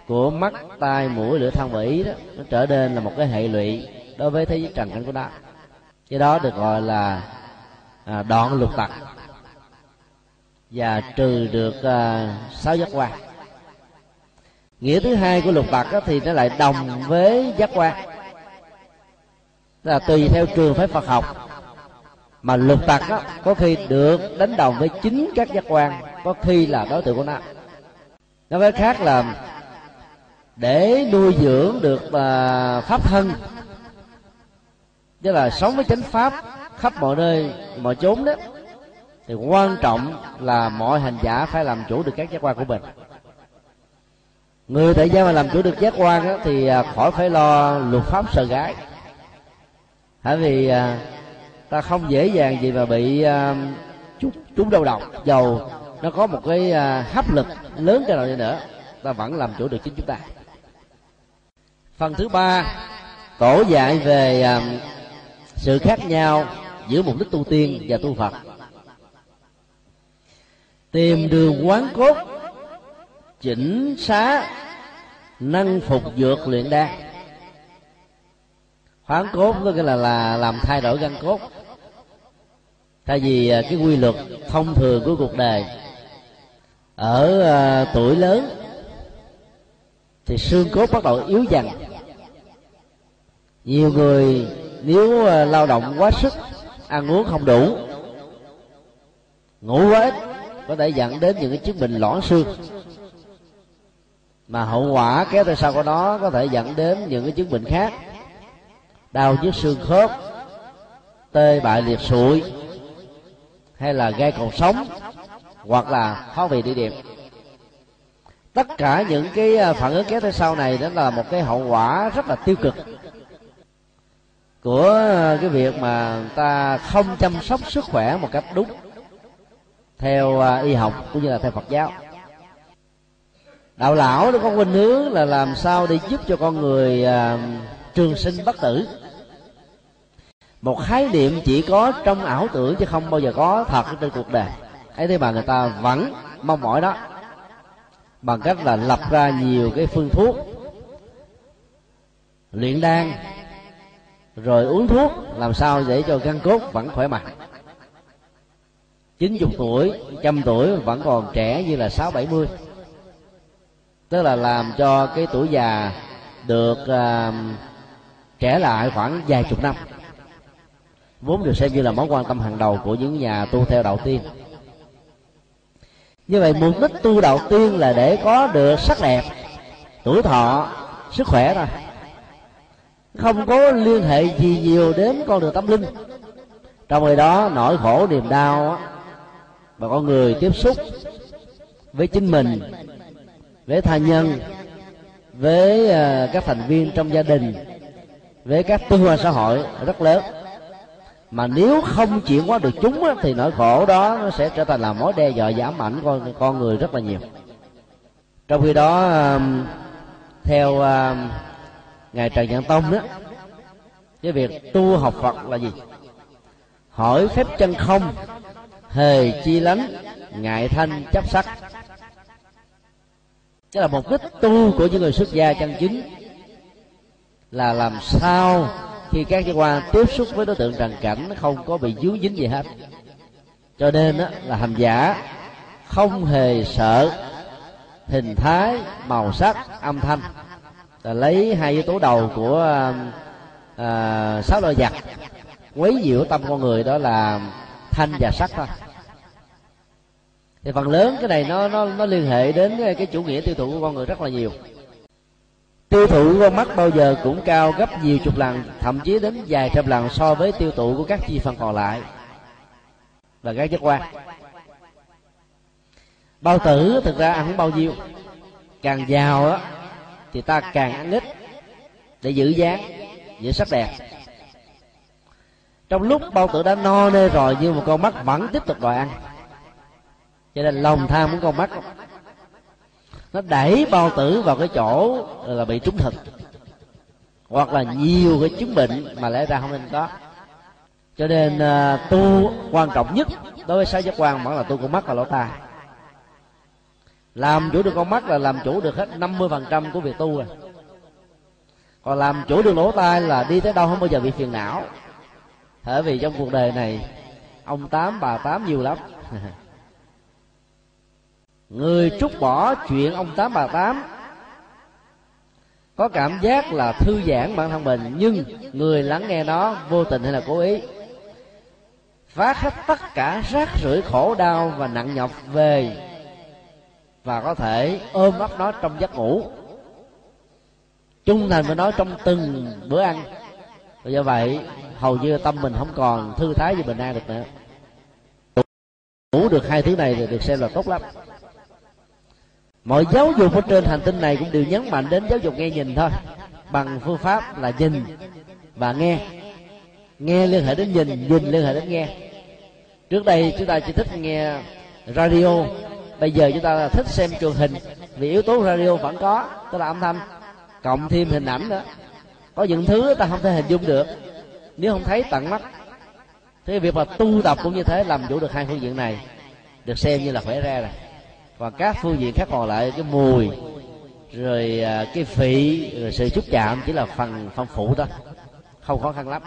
S2: của mắt tai mũi lưỡi thân và ý đó nó trở nên là một cái hệ lụy đối với thế giới trần cảnh của nó cái đó được gọi là à, đoạn lục tặc và trừ được à, sáu giác quan. Nghĩa thứ hai của lục tặc thì nó lại đồng với giác quan. Là tùy theo trường phái Phật học. Mà lục tặc có khi được đánh đồng với chính các giác quan có khi là đối tượng của nó. Nói với khác là để nuôi dưỡng được à, pháp thân tức là sống với chánh pháp khắp mọi nơi mọi chốn đó thì quan trọng là mọi hành giả phải làm chủ được các giác quan của mình. Người tại gia mà làm chủ được giác quan đó, thì à, khỏi phải lo luật pháp sợ gái. Bởi vì à, ta không dễ dàng gì mà bị à, chút trúng, trúng đầu. Độc dầu nó có một cái hấp lực lớn cái nào đi nữa ta vẫn làm chủ được chính chúng ta. Phần thứ ba tổ dạy về sự khác nhau giữa mục đích tu tiên và tu phật. Tìm đường quán cốt, chỉnh xá, nâng phục dược luyện đan. Khoáng cốt có nghĩa là là làm thay đổi gân cốt. Thay vì à, cái quy luật thông thường của cuộc đời, ở à, tuổi lớn, thì xương cốt bắt đầu yếu dần. Nhiều người, nếu à, lao động quá sức ăn uống không đủ. Ngủ quá ít, có thể dẫn đến những cái chứng bệnh lõn xương. Mà hậu quả kéo theo sau của nó có thể dẫn đến những cái chứng bệnh khác. Đau nhức xương khớp, tê bại liệt sụi, hay là gai cột sống, hoặc là khó vị địa điểm. Tất cả những cái à, phản ứng kéo theo sau này đó là một cái hậu quả rất là tiêu cực của ờ, cái việc mà ta không chăm sóc sức khỏe một cách đúng theo ờ, y học cũng như là theo Phật giáo. Đạo lão nó có khuynh hướng là làm sao để giúp cho con người à, trường sinh bất tử. Một khái niệm chỉ có trong ảo tưởng chứ không bao giờ có thật trên cuộc đời. Ấy thế mà người ta vẫn mong mỏi đó bằng cách là lập ra nhiều cái phương thuốc luyện đan rồi uống thuốc làm sao để cho gân cốt vẫn khỏe mạnh? Chín chục tuổi trăm tuổi vẫn còn trẻ như là sáu bảy mươi. Tức là làm cho cái tuổi già được uh, trẻ lại khoảng vài chục năm. Vốn được xem như là mối quan tâm hàng đầu của những nhà tu theo đạo tiên. Như vậy mục đích tu đầu tiên là để có được sắc đẹp tuổi thọ sức khỏe thôi không có liên hệ gì nhiều đến con đường tâm linh. Trong khi đó nỗi khổ niềm đau và con người tiếp xúc với chính mình với tha nhân với à, các thành viên trong gia đình với các tương quan xã hội rất lớn. Mà nếu không chuyển hóa được chúng á, thì nỗi khổ đó nó sẽ trở thành là mối đe dọa giảm ảnh con con người rất là nhiều. Trong khi đó à, theo à, ngài trần nhạn tông đó cái việc tu học phật là gì? Hỏi phép chân không hề chi lánh ngại thanh chấp sắc. Chứ là mục đích tu của những người xuất gia chân chính là làm sao khi các cơ quan tiếp xúc với đối tượng trần cảnh không có bị dướng dính gì hết. Cho nên đó, là hành giả không hề sợ hình thái màu sắc âm thanh là lấy hai yếu tố đầu của à, sáu loại giặc. Quấy nhiễu tâm con người đó là thanh và sắc thôi. Thì phần lớn cái này nó nó nó liên hệ đến cái chủ nghĩa tiêu thụ của con người rất là nhiều. Tiêu thụ của con mắt bao giờ cũng cao gấp nhiều chục lần thậm chí đến vài trăm lần so với tiêu thụ của các chi phần còn lại và các giác quan. Bao tử thực ra ăn bao nhiêu càng giàu á thì ta càng ăn ít để giữ dáng giữ sắc đẹp. Trong lúc bao tử đã no nê rồi nhưng một con mắt vẫn tiếp tục đòi ăn. Cho nên lòng tham của con mắt nó đẩy bao tử vào cái chỗ là bị trúng thực hoặc là nhiều cái chứng bệnh mà lẽ ra không nên có. Cho nên uh, tu quan trọng nhất đối với sáu giác quan vẫn là tu con mắt và lỗ tai làm chủ được con mắt là làm chủ được hết 50% của việc tu rồi. Còn làm chủ được lỗ tai là đi tới đâu không bao giờ bị phiền não. Bởi vì trong cuộc đời này, ông tám, bà tám nhiều lắm. Người trút bỏ chuyện ông tám, bà tám, có cảm giác là thư giãn bản thân mình, nhưng người lắng nghe nó vô tình hay là cố ý. Phát hết tất cả rác rưởi khổ đau và nặng nhọc về và có thể ôm ấp nó trong giấc ngủ. Trung thành với nó trong từng bữa ăn. Và do vậy, hầu như tâm mình không còn thư thái như bình an được nữa. Ngủ được hai thứ này thì được xem là tốt lắm. Mọi giáo dục ở trên hành tinh này cũng đều nhấn mạnh đến giáo dục nghe nhìn thôi. Bằng phương pháp là nhìn và nghe. Nghe liên hệ đến nhìn nhìn liên hệ đến nghe. Trước đây chúng ta chỉ thích nghe radio bây giờ chúng ta thích xem truyền hình, vì yếu tố radio vẫn có, tức là âm thanh, cộng thêm hình ảnh nữa. Có những thứ ta không thể hình dung được, nếu không thấy tận mắt. Thế việc mà tu tập cũng như thế, làm chủ được hai phương diện này, được xem như là khỏe ra rồi. Và các phương diện khác còn lại, cái mùi, rồi à, cái vị, rồi sự xúc chạm chỉ là phần phần phụ thôi, không khó khăn lắm.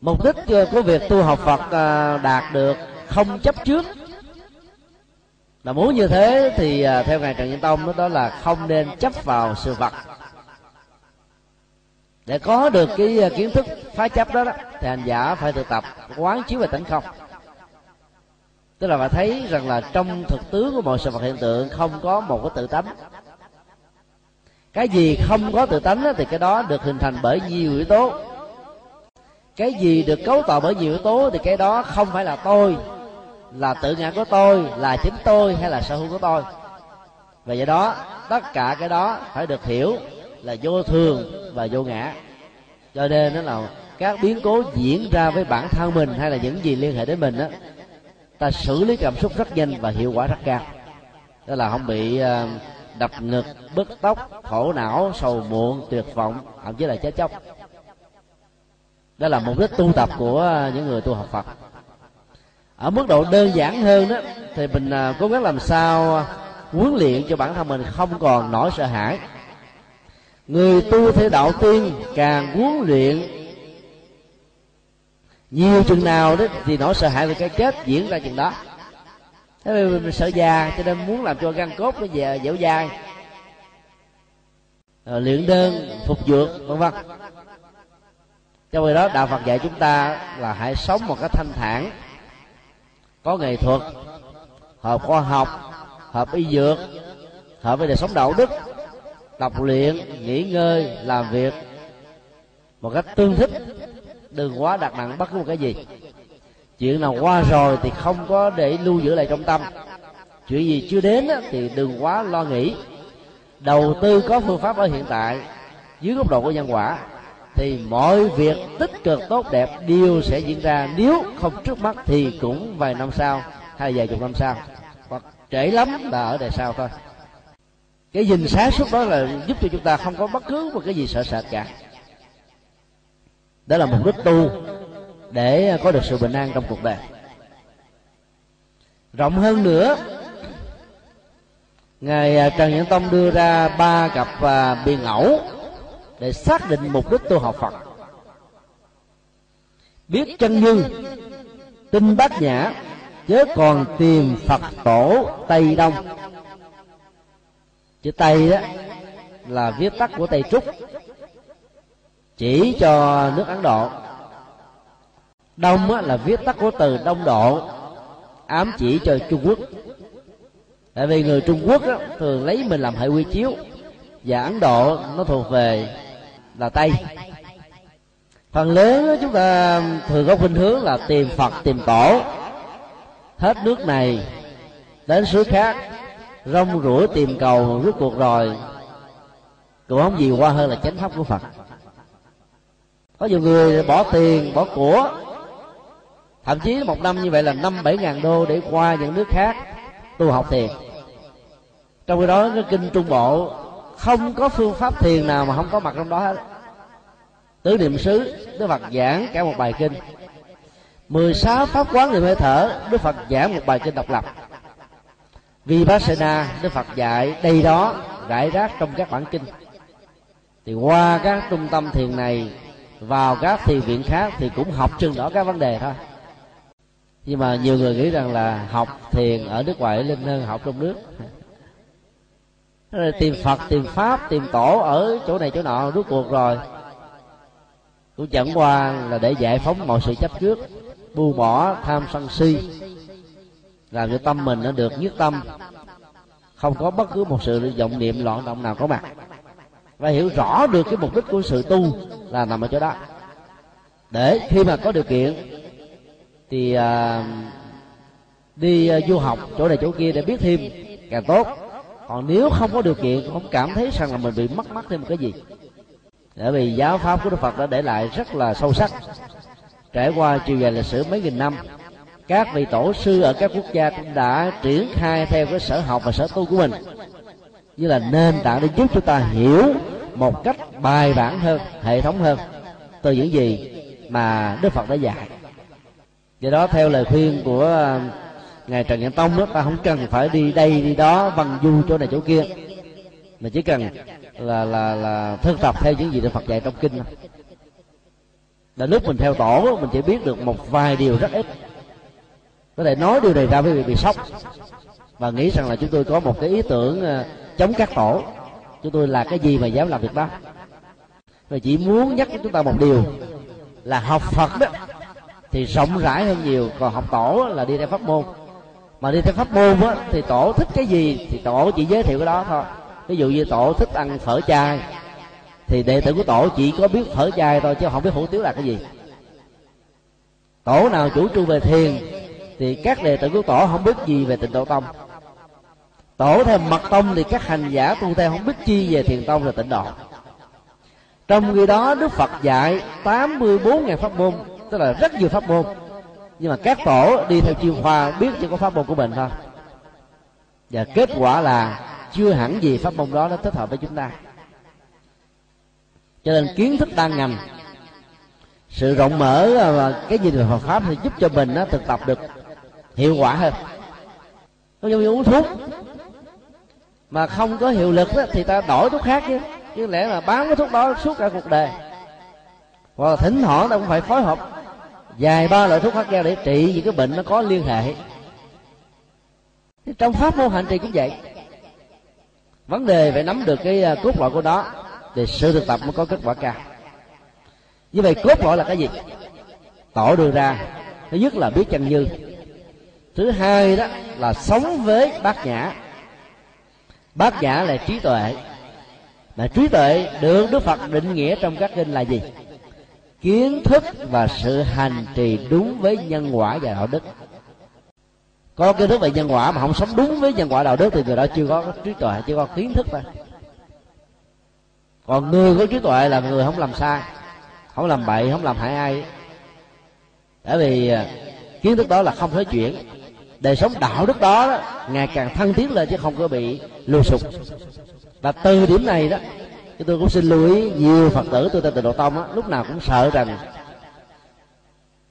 S2: Mục đích à, của việc tu học phật à, đạt được không chấp trước là muốn như thế thì à, theo ngài trần nhân tông đó là không nên chấp vào sự vật. Để có được cái à, kiến thức phá chấp đó, đó thì hành giả phải thực tập quán chiếu về tánh không. Tức là phải thấy rằng là trong thực tướng của mọi sự vật hiện tượng không có một cái tự tánh. Cái gì không có tự tánh thì cái đó được hình thành bởi nhiều yếu tố. Cái gì được cấu tạo bởi nhiều yếu tố thì cái đó không phải là tôi là tự ngã của tôi, là chính tôi hay là sở hữu của tôi? Và do đó, tất cả cái đó phải được hiểu là vô thường và vô ngã. Cho nên đó là các biến cố diễn ra với bản thân mình hay là những gì liên hệ đến mình đó ta xử lý cảm xúc rất nhanh và hiệu quả rất cao. Đó là không bị ờ, đập ngực, bứt tóc, khổ não, sầu muộn, tuyệt vọng, thậm chí là chết chóc. Đó là mục đích tu tập của ờ, những người tu học phật ở mức độ đơn giản hơn đó, thì mình à, cố gắng làm sao à, huấn luyện cho bản thân mình không còn nỗi sợ hãi. Người tu theo đạo tiên càng huấn luyện nhiều chừng nào đó, thì nỗi sợ hãi về cái chết diễn ra chừng đó. Thế vì mình sợ già, cho nên muốn làm cho gân cốt nó về dẻo dai. Rồi luyện đơn, phục dược, vân vân. Trong khi đó, đạo phật dạy chúng ta là hãy sống một cách thanh thản có nghệ thuật, hợp khoa học, hợp y dược, hợp với đời sống đạo đức, tập luyện, nghỉ ngơi, làm việc một cách tương thích. Đừng quá đặt nặng bất cứ một cái gì. Chuyện nào qua rồi thì không có để lưu giữ lại trong tâm. Chuyện gì chưa đến thì đừng quá lo nghĩ. Đầu tư có phương pháp ở hiện tại, dưới góc độ của nhân quả thì mọi việc tích cực tốt đẹp đều sẽ diễn ra nếu không trước mắt thì cũng vài năm sau hay vài chục năm sau. Hoặc trễ lắm là ở đời sau thôi. Cái nhìn sáng suốt đó là giúp cho chúng ta không có bất cứ một cái gì sợ sệt cả. Đó là mục đích tu để có được sự bình an trong cuộc đời. Rộng hơn nữa, ngài trần nhẫn tông đưa ra ba cặp à, biên ngẫu để xác định mục đích tu học phật. Biết chân như tinh bát nhã chớ còn tìm phật tổ tây đông. Chữ tây đó là viết tắt của tây trúc chỉ cho nước ấn độ. Đông là viết tắt của từ đông độ ám chỉ cho trung quốc. Tại vì người trung quốc đó, thường lấy mình làm hệ quy chiếu và ấn độ nó thuộc về là tây. Phần lớn chúng ta thường có khuynh hướng là tìm phật, tìm tổ. Hết nước này đến xứ khác, rong ruổi tìm cầu, rốt cuộc rồi cũng không gì qua hơn là chánh pháp của phật. Có nhiều người bỏ tiền, bỏ của, thậm chí một năm như vậy là năm bảy ngàn đô để qua những nước khác tu học thiền. Trong khi đó, cái kinh trung bộ không có phương pháp thiền nào mà không có mặt trong đó hết. Tứ niệm xứ, đức phật giảng cả một bài kinh. 16 pháp quán niệm hơi thở, đức phật giảng một bài kinh độc lập. Vipassana, đức phật dạy, đây đó, rải rác trong các bản kinh. Thì qua các trung tâm thiền này, vào các thiền viện khác thì cũng học chừng đó các vấn đề thôi. Nhưng mà nhiều người nghĩ rằng là học thiền ở nước ngoài linh hơn học trong nước tìm phật tìm pháp tìm tổ ở chỗ này chỗ nọ rốt cuộc rồi. Cũng chẳng qua là để giải phóng mọi sự chấp trước buông bỏ tham sân si làm cho tâm mình nó được nhất tâm. Không có bất cứ một sự vọng niệm loạn động nào có mặt. Và hiểu rõ được cái mục đích của sự tu là nằm ở chỗ đó. Để khi mà có điều kiện thì à, đi à, du học chỗ này chỗ kia để biết thêm càng tốt còn nếu không có điều kiện không cảm thấy rằng là mình bị mất mát thêm một cái gì. Bởi vì giáo pháp của đức phật đã để lại rất là sâu sắc. Trải qua chiều dài lịch sử mấy nghìn năm, các vị tổ sư ở các quốc gia cũng đã triển khai theo cái sở học và sở tu của mình. Như là nền tảng để giúp chúng ta hiểu một cách bài bản hơn, hệ thống hơn từ những gì mà đức phật đã dạy. Do đó, theo lời khuyên của ngày ngài trần nhân tông đó ta không cần phải đi đây đi đó văn du chỗ này chỗ kia. Mà chỉ cần là là là thực tập theo những gì đức phật dạy trong kinh thôi. Là lúc mình theo tổ, mình chỉ biết được một vài điều rất ít. Có thể nói điều này ra với vị bị sốc. Và nghĩ rằng là chúng tôi có một cái ý tưởng ờ, chống các tổ. Chúng tôi là cái gì mà dám làm việc đó? Và chỉ muốn nhắc chúng ta một điều, là học phật đó, thì rộng rãi hơn nhiều. Còn học tổ là đi theo pháp môn mà đi theo pháp môn á, thì tổ thích cái gì thì tổ chỉ giới thiệu cái đó thôi. Ví dụ như tổ thích ăn phở chai thì đệ tử của tổ chỉ có biết phở chai thôi, chứ không biết hủ tiếu là cái gì. Tổ nào chủ trương về thiền, thì các đệ tử của tổ không biết gì về tịnh độ tông. Tổ theo mật tông thì các hành giả tu theo không biết chi về thiền tông và tịnh độ. Trong khi đó đức phật dạy 84.000 pháp môn, tức là rất nhiều pháp môn nhưng mà các tổ đi theo chuyên khoa biết chỉ có pháp môn của mình thôi. Và kết quả là chưa hẳn gì pháp môn đó nó thích hợp với chúng ta. Cho nên kiến thức đa ngành sự rộng mở ờ, và cái nhìn về Phật pháp thì giúp cho mình nó thực tập được hiệu quả hơn. Có giống như uống thuốc mà không có hiệu lực đó, thì ta đổi thuốc khác chứ. Chứ lẽ là bán cái thuốc đó suốt cả cuộc đời. Hoặc là thỉnh thoảng ta cũng phải phối hợp vài ba loại thuốc khác nhau để trị những cái bệnh nó có liên hệ. Trong pháp môn hành trì cũng vậy. Vấn đề phải nắm được cái à, cốt lõi của nó thì sự thực tập mới có kết quả cao. Như vậy cốt lõi là cái gì? Tổ đưa ra. Thứ nhất là biết chân như. Thứ hai đó là sống với bát nhã. Bát nhã là trí tuệ. Mà trí tuệ được đức phật định nghĩa trong các kinh là gì? Kiến thức và sự hành trì đúng với nhân quả và đạo đức. Có kiến thức về nhân quả mà không sống đúng với nhân quả đạo đức thì người đó chưa có trí tuệ chưa có kiến thức thôi. Còn người có trí tuệ là người không làm sai không làm bậy không làm hại ai. Bởi vì à, kiến thức đó là không thể chuyển. Đời sống đạo đức đó, đó ngày càng thăng tiến lên chứ không có bị lùi sụp. Và từ điểm này đó chứ tôi cũng xin lưu ý, nhiều phật tử tôi tên tịnh độ tông á, lúc nào cũng sợ rằng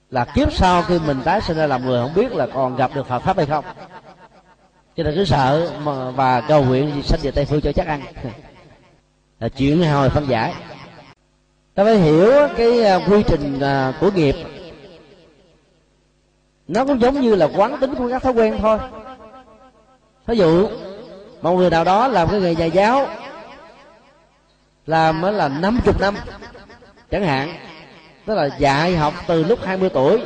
S2: là kiếp sau khi mình tái sinh ra làm người, không biết là còn gặp được Phật pháp hay không. Cho nên cứ sợ mà, và cầu nguyện gì sanh về tây phương cho chắc ăn. Là chuyện hồi phân giải. Ta phải hiểu cái à, quy trình à, của nghiệp. Nó cũng giống như là quán tính của các thói quen thôi. Ví dụ, một người nào đó làm cái nghề nhà giáo làm mới là năm chục năm. Chẳng hạn, tức là dạy học từ lúc 20 tuổi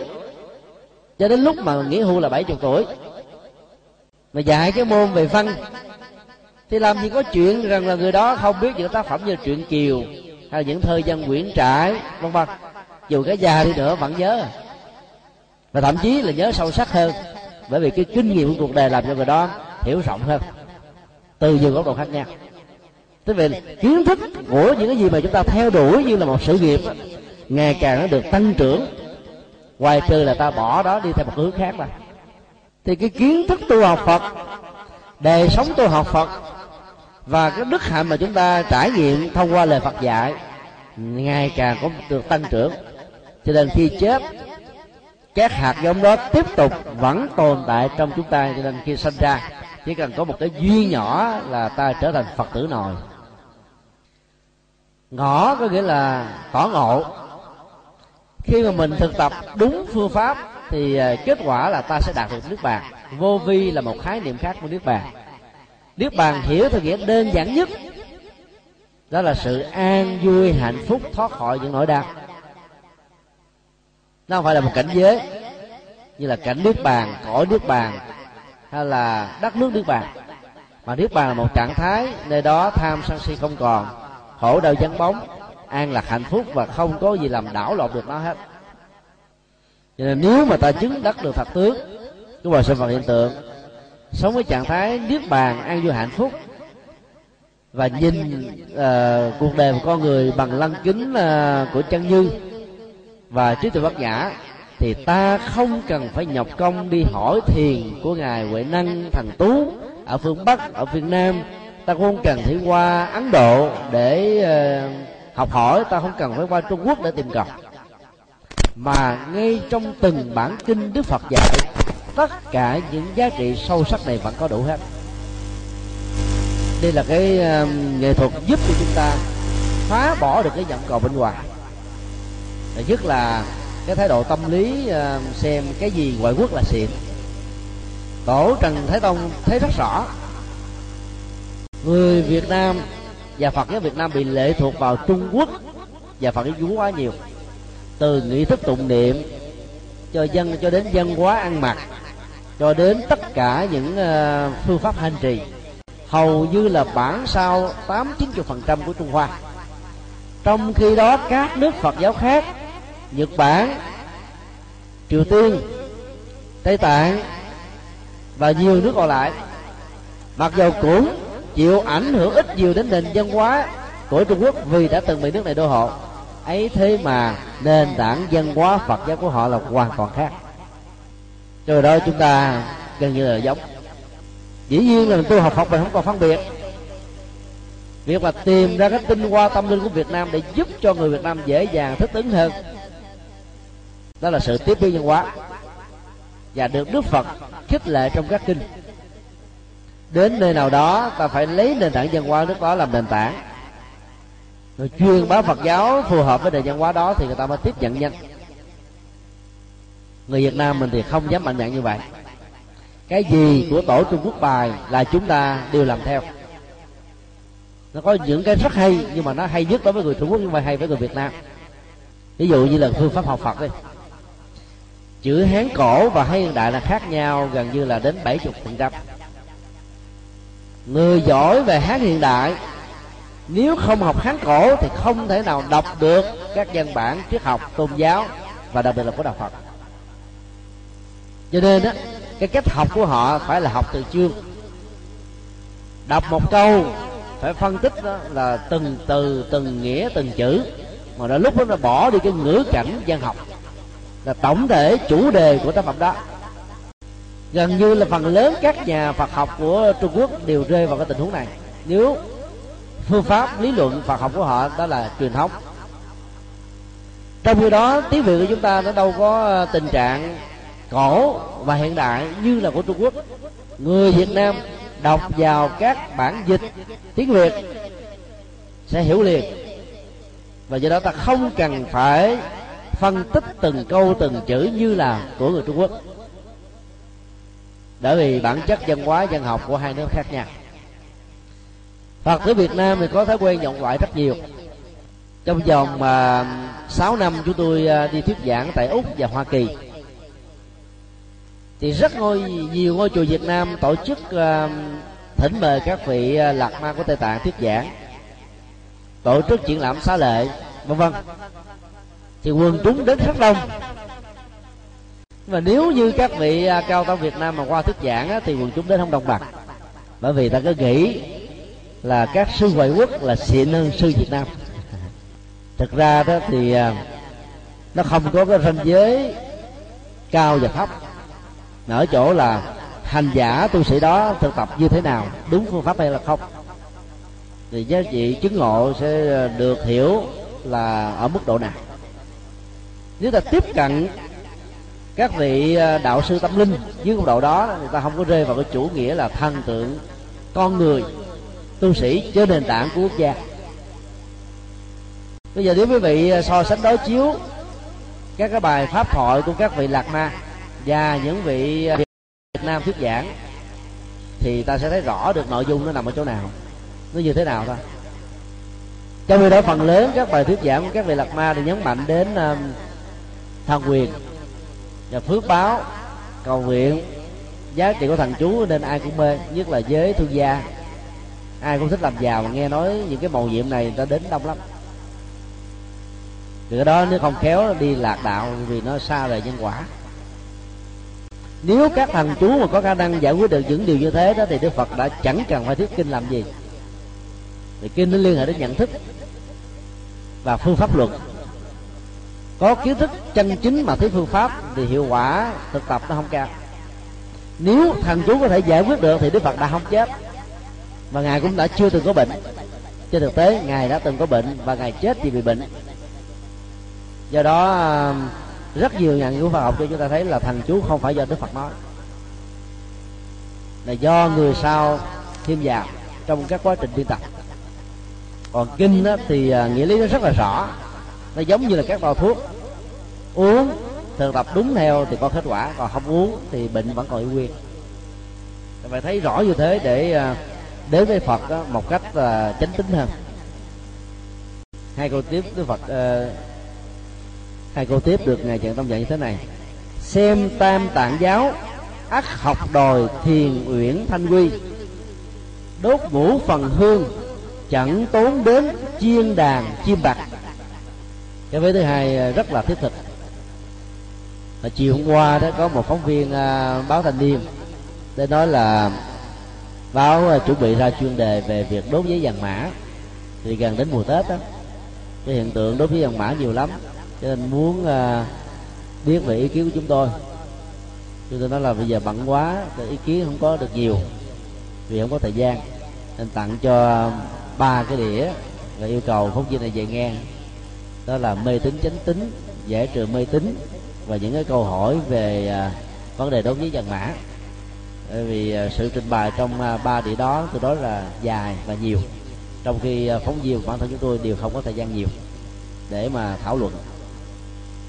S2: cho đến lúc mà nghỉ hưu là 70 tuổi. Mà dạy cái môn về văn, thì làm gì có chuyện rằng là người đó không biết những tác phẩm như truyện kiều hay là những thơ văn quyển trải vân vân. Dù cái già đi nữa vẫn nhớ. Và thậm chí là nhớ sâu sắc hơn, bởi vì cái kinh nghiệm của cuộc đời làm cho người đó hiểu rộng hơn, từ nhiều góc độ khác nhau tức về kiến thức của những cái gì mà chúng ta theo đuổi như là một sự nghiệp đó, ngày càng nó được tăng trưởng. Ngoài trừ là ta bỏ đó đi theo một hướng khác mà. Thì cái kiến thức tu học phật đời sống tu học phật và cái đức hạnh mà chúng ta trải nghiệm thông qua lời phật dạy ngày càng có được tăng trưởng. Cho nên khi chết các hạt giống đó tiếp tục vẫn tồn tại trong chúng ta. Cho nên khi sinh ra chỉ cần có một cái duy nhỏ là ta trở thành phật tử nồi ngõ có nghĩa là tỏ ngộ. Khi mà mình thực tập đúng phương pháp thì à, kết quả là ta sẽ đạt được nước bàn. Vô vi là một khái niệm khác của nước bàn. Nước bàn hiểu theo nghĩa đơn giản nhất, đó là sự an vui, hạnh phúc, thoát khỏi những nỗi đau. Nó không phải là một cảnh giới như là cảnh nước bàn cõi nước bàn hay là đất nước nước bàn. Mà nước bàn là một trạng thái, nơi đó tham sân si không còn khổ đau vắng bóng an lạc hạnh phúc và không có gì làm đảo lộn được nó hết. Cho nên nếu mà ta chứng đắc được thật tướng cái bờ sinh vật hiện tượng sống với trạng thái niết bàn an vui hạnh phúc và nhìn uh, cuộc đời của con người bằng lăng kính uh, của chân như và trí tuệ bất nhã thì ta không cần phải nhọc công đi hỏi thiền của ngài huệ năng thần tú ở phương bắc ở việt nam ta cũng không cần phải qua ấn độ để ờ, học hỏi. Ta không cần phải qua trung quốc để tìm cầu mà ngay trong từng bản kinh đức phật dạy, tất cả những giá trị sâu sắc này vẫn có đủ hết. Đây là cái ờ, nghệ thuật giúp cho chúng ta phá bỏ được cái vọng cầu bên ngoài và nhất là cái thái độ tâm lý ờ, xem cái gì ngoại quốc là xịn. Tổ trần thái tông thấy rất rõ người việt nam và phật giáo việt nam bị lệ thuộc vào trung quốc và phật giáo quá nhiều. Từ nghi thức tụng niệm cho dân cho đến dân hóa ăn mặc cho đến tất cả những uh, phương pháp hành trì hầu như là bản sao tám chín phần trăm của trung hoa. Trong khi đó các nước phật giáo khác nhật bản triều tiên tây tạng và nhiều nước còn lại mặc dầu cũng chịu ảnh hưởng ít nhiều đến nền văn hóa của trung quốc vì đã từng bị nước này đô hộ. Ấy thế mà nền tảng văn hóa phật giáo của họ là hoàn toàn khác. Rồi đó chúng ta gần như là giống. Dĩ nhiên là tôi học Phật mình không còn phân biệt. Việc là tìm ra cái tinh hoa tâm linh của Việt Nam để giúp cho người Việt Nam dễ dàng thích ứng hơn, đó là sự tiếp biến văn hóa. Và được Đức Phật khích lệ trong các kinh đến nơi nào đó ta phải lấy nền tảng văn hóa nước đó làm nền tảng. Rồi chuyên bá Phật giáo phù hợp với nền văn hóa đó thì người ta mới tiếp nhận nhanh người Việt Nam mình thì không dám mạnh dạn như vậy. Cái gì của tổ Trung Quốc bài là chúng ta đều làm theo. Nó có những cái rất hay nhưng mà nó hay nhất đối với người Trung Quốc nhưng mà hay với người Việt Nam. Ví dụ như là phương pháp học Phật đi. Chữ hán cổ và hiện đại là khác nhau, gần như là đến 70 phần trăm người giỏi về hát hiện đại nếu không học hán cổ thì không thể nào đọc được các văn bản triết học tôn giáo và đặc biệt là của đạo phật. Cho nên đó, cái cách học của họ phải là học từ chương. Đọc một câu phải phân tích đó là từng từ từng nghĩa từng chữ mà đã lúc đó nó bỏ đi cái ngữ cảnh văn học. Là tổng thể chủ đề của tác phẩm đó gần như là phần lớn các nhà Phật học của Trung Quốc đều rơi vào cái tình huống này. Nếu phương pháp lý luận Phật học của họ đó là truyền thống. Trong khi đó, tiếng Việt của chúng ta nó đâu có ờ, tình trạng cổ và hiện đại như là của Trung Quốc. Người Việt Nam đọc vào các bản dịch tiếng Việt sẽ hiểu liền. Và do đó ta không cần phải phân tích từng câu, từng chữ như là của người Trung Quốc bởi vì bản chất văn hóa văn học của hai nước khác nhau. Phật tử Việt Nam thì có thói quen vọng ngoại rất nhiều. Trong vòng mà 6 năm chúng tôi à, đi thuyết giảng tại úc và hoa kỳ. Thì rất ngôi nhiều ngôi chùa Việt Nam tổ chức uh, thỉnh mời các vị uh, lạc ma của Tây Tạng thuyết giảng tổ chức triển lãm xá lệ vân vân. Thì quần chúng đến rất đông mà nếu như các vị à, cao tăng Việt Nam mà qua thuyết giảng á, thì quần chúng đến không đồng bằng. Bởi vì ta cứ nghĩ là các sư ngoại quốc là xịn hơn sư Việt Nam. Thực ra đó thì à, nó không có cái ranh giới cao và thấp. Ở chỗ là hành giả tu sĩ đó thực tập như thế nào đúng phương pháp hay là không. Thì giá trị chứng ngộ sẽ à, được hiểu là ở mức độ nào. Nếu ta tiếp cận các vị à, đạo sư tâm linh dưới góc độ đó người ta không có rơi vào cái chủ nghĩa là thần tượng con người tu sĩ trên nền tảng của quốc gia. Bây giờ nếu quý vị à, so sánh đối chiếu các cái bài pháp thoại của các vị lạc ma và những vị à, Việt Nam thuyết giảng thì ta sẽ thấy rõ được nội dung nó nằm ở chỗ nào. Nó như thế nào thôi trong khi đó phần lớn các bài thuyết giảng của các vị lạc ma thì nhấn mạnh đến um, thần quyền và phước báo, cầu nguyện, giá trị của thần chú nên ai cũng mê, nhất là giới thương gia. Ai cũng thích làm giàu mà nghe nói những cái màu nhiệm này người ta đến đông lắm. Từ đó nếu không khéo đi lạc đạo vì nó xa rời nhân quả. Nếu các thần chú mà có khả năng giải quyết được những điều như thế đó, thì đức phật đã chẳng cần phải thuyết kinh làm gì. Thì kinh nó liên hệ đến nhận thức và phương pháp luật có kiến thức chân chính mà thấy phương pháp thì hiệu quả thực tập nó không cao nếu thằng chú có thể giải quyết được thì đức phật đã không chết. Và ngài cũng đã chưa từng có bệnh. Trên thực tế ngài đã từng có bệnh và ngài chết vì bị bệnh. Do đó um, rất nhiều nhà nghiên cứu khoa học cho chúng ta thấy là thằng chú không phải do Đức Phật nói. Là do người sau thêm vào trong các quá trình biên tập. Còn kinh đó, thì à, nghĩa lý nó rất là rõ. Nó giống như là các bao thuốc uống thực tập đúng theo thì có kết quả còn không uống thì bệnh vẫn còn y nguyên phải thấy rõ như thế để à, đến với Phật đó, một cách uh, chánh tính hơn. Hai câu tiếp Đức Phật uh, hai câu tiếp được ngài trần tông dạy như thế này. Xem tam tạng giáo ắt học đòi thiền uyển thanh quy. Đốt ngũ phần hương chẳng tốn đến chiên đàn chim bạc. Cái vế thứ hai rất là thiết thực và chiều hôm qua đó có một phóng viên uh, báo thanh niên để nói là báo uh, chuẩn bị ra chuyên đề về việc đốt giấy vàng mã. Thì gần đến mùa tết đó cái hiện tượng đốt giấy vàng mã nhiều lắm. Cho nên muốn uh, biết về ý kiến của chúng tôi. Chúng tôi nói là bây giờ bận quá ý kiến không có được nhiều vì không có thời gian. Nên tặng cho ba cái đĩa và yêu cầu phóng viên này về nghe. Đó là mê tín chánh tính giải trừ mê tín và những cái câu hỏi về à, vấn đề đối với vàng mã. Bởi vì à, sự trình bày trong à, ba địa đó tôi nói là dài và nhiều. Trong khi phóng viên bản thân chúng tôi đều không có thời gian nhiều để mà thảo luận.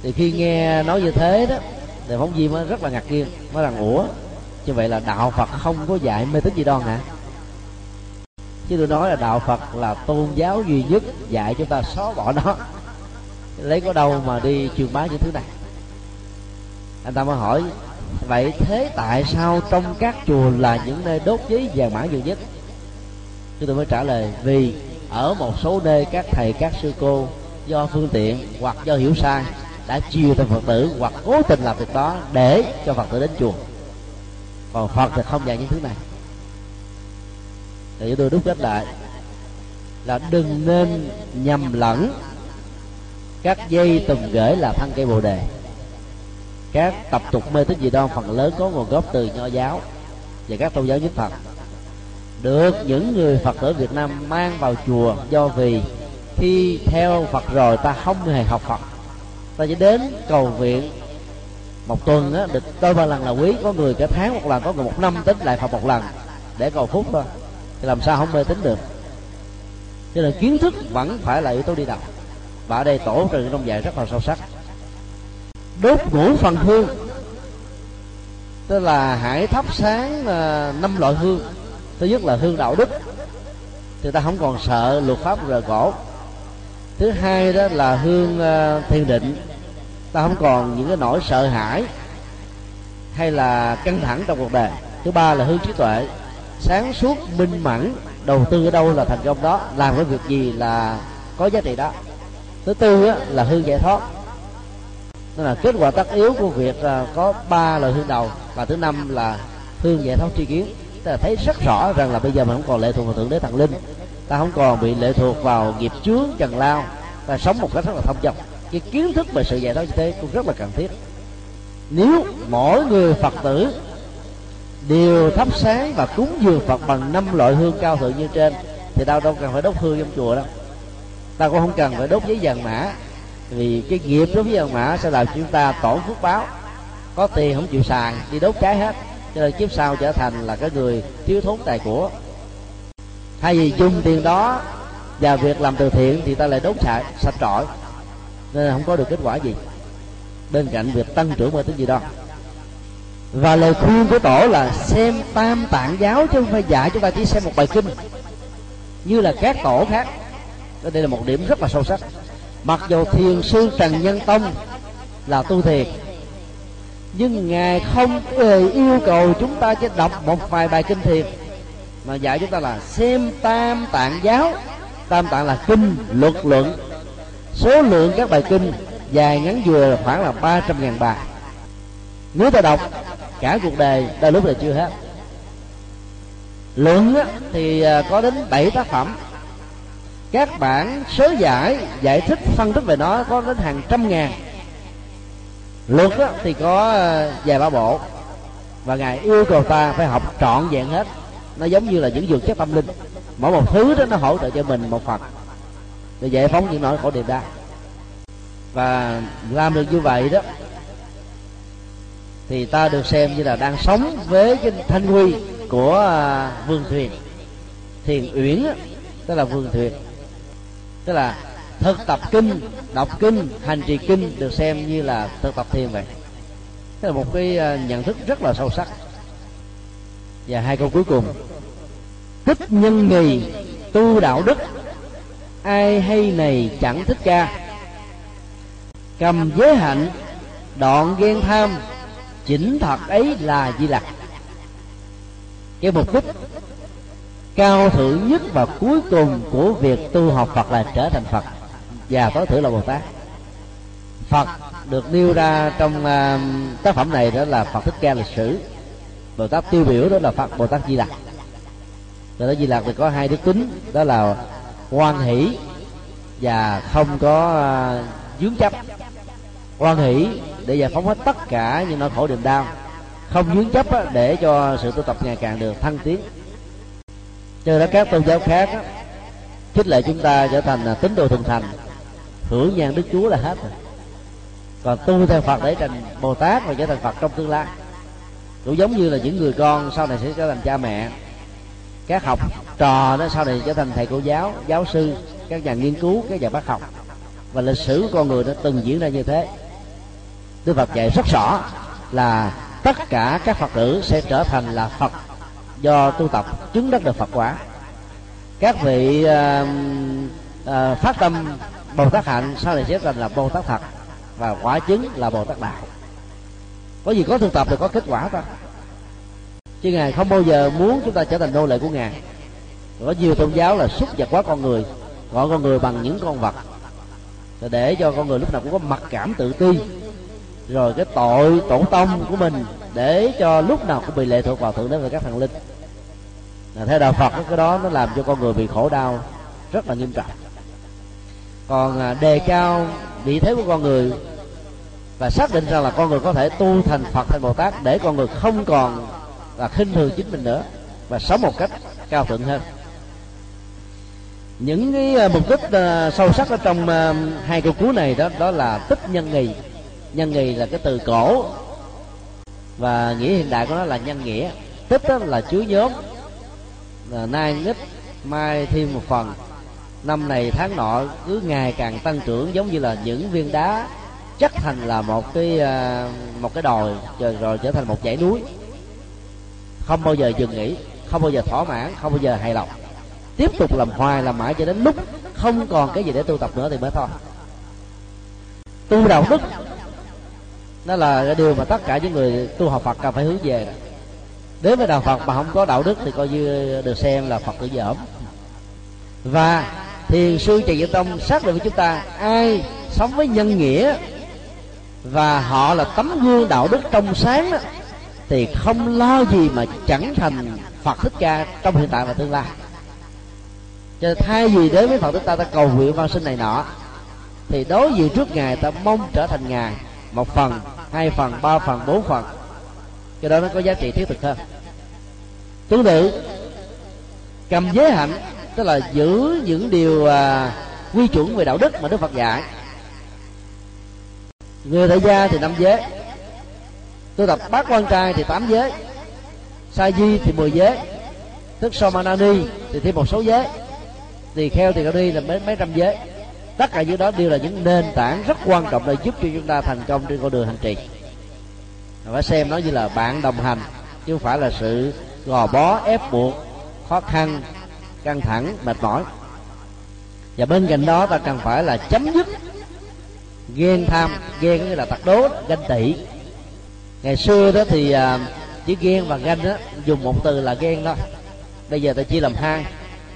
S2: Thì khi nghe nói như thế đó, thì phóng viên mới rất là ngạc nhiên, mới rằng, ủa, như vậy là đạo phật không có dạy mê tín gì đoan hả? Chứ tôi nói là đạo phật là tôn giáo duy nhất dạy chúng ta xóa bỏ nó. Lấy có đâu mà đi truyền bá những thứ này anh ta mới hỏi, vậy thế tại sao trong các chùa là những nơi đốt giấy vàng mã nhiều nhất? Chúng tôi mới trả lời, vì ở một số nơi các thầy, các sư cô do phương tiện hoặc do hiểu sai đã chiều theo phật tử hoặc cố tình làm việc đó để cho phật tử đến chùa. Còn phật thì không dạy những thứ này. Thì tôi đúc kết lại là đừng nên nhầm lẫn các dây tùm gửi là thân cây bồ đề các tập tục mê tín dị đoan, phần lớn có nguồn gốc từ nho giáo và các tôn giáo nhất thần. Được những người phật tử việt nam mang vào chùa do vì khi theo phật rồi ta không hề học phật. Ta chỉ đến cầu viện một tuần á, được đôi ba lần là quý, có người cả tháng một lần, có người một năm tính lại phật một lần để cầu phúc thôi. Thì làm sao không mê tính được? Cho nên kiến thức vẫn phải là yếu tố đi đầu. Và ở đây tổ trừ trong dạy rất là sâu sắc đốt ngũ phần hương. Tức là hãy thắp sáng à, năm loại hương. Thứ nhất là hương đạo đức. Thì ta không còn sợ luật pháp rời cổ. Thứ hai đó là hương à, thiền định. Ta không còn những cái nỗi sợ hãi hay là căng thẳng trong cuộc đời. Thứ ba là hương trí tuệ. Sáng suốt, minh mẫn, đầu tư ở đâu là thành công đó. Làm cái việc gì là có giá trị đó. Thứ tư là hương giải thoát đó là kết quả tất yếu của việc à, có ba loại hương đầu và thứ năm là hương giải thoát tri kiến. Ta là thấy rất rõ rằng là bây giờ mình không còn lệ thuộc vào thượng đế thần linh, ta không còn bị lệ thuộc vào nghiệp chướng trần lao. Ta sống một cách rất là thông dong. Cái kiến thức về sự giải thoát như thế cũng rất là cần thiết. Nếu mỗi người phật tử đều thắp sáng và cúng dường phật bằng năm loại hương cao thượng như trên, thì đâu đâu cần phải đốt hương trong chùa đâu. Ta cũng không cần phải đốt giấy vàng mã vì cái nghiệp đối với vàng mã sẽ làm chúng ta tổn phước báo. Có tiền không chịu xài đi đốt cháy hết. Cho nên kiếp sau trở thành là cái người thiếu thốn tài của. Thay vì dùng tiền đó và việc làm từ thiện thì ta lại đốt sạch sạch trọi. Nên là không có được kết quả gì. Bên cạnh việc tăng trưởng mê tính gì đó. Và lời khuyên của tổ là xem tam tạng giáo chứ không phải dạy chúng ta chỉ xem một bài kinh, như là các tổ khác. Đây là một điểm rất là sâu sắc mặc dù thiền sư trần nhân tông là tu thiền, nhưng ngài không hề yêu cầu chúng ta chỉ đọc một vài bài kinh thiền, mà dạy chúng ta là xem tam tạng giáo. Tam tạng là kinh luật luận. Số lượng các bài kinh dài ngắn vừa khoảng là ba trăm ngàn bài. Nếu ta đọc cả cuộc đời, đôi lúc là chưa hết. Luận thì à, có đến bảy tác phẩm các bản sớ giải giải thích phân tích về nó có đến hàng trăm ngàn. Luật á, thì có ờ, vài ba bộ. Và ngài yêu cầu ta phải học trọn vẹn hết. Nó giống như là những dược chất tâm linh. Mỗi một thứ đó nó hỗ trợ cho mình một phần. Để giải phóng những nỗi khổ niềm đa và làm được như vậy đó thì ta được xem như là đang sống với cái thanh huy của ờ, vương thuyền. Thiền uyển tức là vương thuyền tức là thực tập kinh, đọc kinh, hành trì kinh được xem như là thực tập thiền vậy. Tức là một cái ờ, nhận thức rất là sâu sắc. Và hai câu cuối cùng. Thích nhân nghì tu đạo đức. Ai hay này chẳng thích ca. Cầm giới hạnh, đoạn ghen tham. Chỉnh thật ấy là di lặc. Cái mục đích cao thượng nhất và cuối cùng của việc tu học Phật là trở thành Phật. Và tối thượng là Bồ Tát. Phật được nêu ra trong uh, tác phẩm này đó là Phật Thích Ca lịch sử. Bồ Tát tiêu biểu đó là Phật Bồ Tát Di Lặc. Bồ Tát Di Lặc thì có hai đức tính đó là quan hỷ và không có uh, dướng chấp. Quan hỷ để giải phóng hết tất cả những nỗi khổ niềm đau không dướng chấp á, để cho sự tu tập ngày càng được thăng tiến cho đó các tôn giáo khác á, khích lệ chúng ta trở thành là tín đồ thuần thành hưởng nhan đức chúa là hết rồi. Còn tu theo phật để thành bồ tát và trở thành phật trong tương lai. Cũng giống như là những người con sau này sẽ trở thành cha mẹ. Các học trò đó sau này trở thành thầy cô giáo giáo sư các nhà nghiên cứu các nhà bác học. Và lịch sử của con người đã từng diễn ra như thế. Đức Phật dạy rất rõ là tất cả các Phật tử sẽ trở thành là Phật do tu tập chứng đắc được Phật quả. Các vị à, à, phát tâm bồ tát hạnh sau này sẽ thành là bồ tát thật và quả chứng là bồ tát đạo. Có gì có thực tập thì có kết quả thôi. Chứ ngài không bao giờ muốn chúng ta trở thành nô lệ của ngài. Có nhiều tôn giáo là xúc vật quá con người gọi con người bằng những con vật. Để cho con người lúc nào cũng có mặc cảm tự ti. Rồi cái tội tổ tông của mình để cho lúc nào cũng bị lệ thuộc vào thượng đế và các thần linh là theo đạo phật, cái đó nó làm cho con người bị khổ đau rất là nghiêm trọng. Còn à, đề cao vị thế của con người và xác định rằng là con người có thể tu thành phật thành bồ tát để con người không còn là khinh thường chính mình nữa và sống một cách cao thượng hơn. Những cái à, mục đích à, sâu sắc ở trong hai câu cuối này đó đó là tích nhân nghị nhân nghị là cái từ cổ và nghĩa hiện đại của nó là nhân nghĩa. Tích đó là chứa nhóm. Ờ, nay nít mai thêm một phần. Năm này tháng nọ cứ ngày càng tăng trưởng giống như là những viên đá chất thành là một cái ờ, một cái đồi rồi, rồi trở thành một dãy núi. Không bao giờ dừng nghỉ không bao giờ thỏa mãn không bao giờ hài lòng. Tiếp tục làm hoài làm mãi cho đến lúc không còn cái gì để tu tập nữa thì mới thôi. Tu đạo đức đó là cái điều mà tất cả những người tu học Phật cần phải hướng về đến với đạo Phật mà không có đạo đức thì coi như được xem là Phật tử dởm. Và thiền sư trần Diệu tông xác định với chúng ta ai sống với nhân nghĩa và họ là tấm gương đạo đức trong sáng đó, thì không lo gì mà chẳng thành Phật thích ca trong hiện tại và tương lai. Cho thay vì đến với Phật thích ta ta cầu nguyện văn sinh này nọ thì đối diện trước ngài ta mong trở thành ngài một phần hai phần ba phần bốn phần cái đó nó có giá trị thiết thực hơn. Tương tự cầm giới hạnh tức là giữ những điều à, quy chuẩn về đạo đức mà đức phật dạy. Người tại gia thì năm giới. Tu tập bát quan trai thì tám giới. Sa di thì mười giới. Thức somanani thì thêm một số giới. Tỳ kheo tỳ kheo đi là mấy mấy trăm giới. Tất cả những đó đều là những nền tảng rất quan trọng để giúp cho chúng ta thành công trên con đường hành trì phải xem nó như là bạn đồng hành, chứ không phải là sự gò bó, ép buộc, khó khăn, căng thẳng, mệt mỏi. Và bên cạnh đó, ta cần phải là chấm dứt ghen tham, ghen có nghĩa là tặc đố, ganh tị. Ngày xưa đó thì à, chỉ ghen và ganh đó dùng một từ là ghen đó bây giờ ta chia làm hai.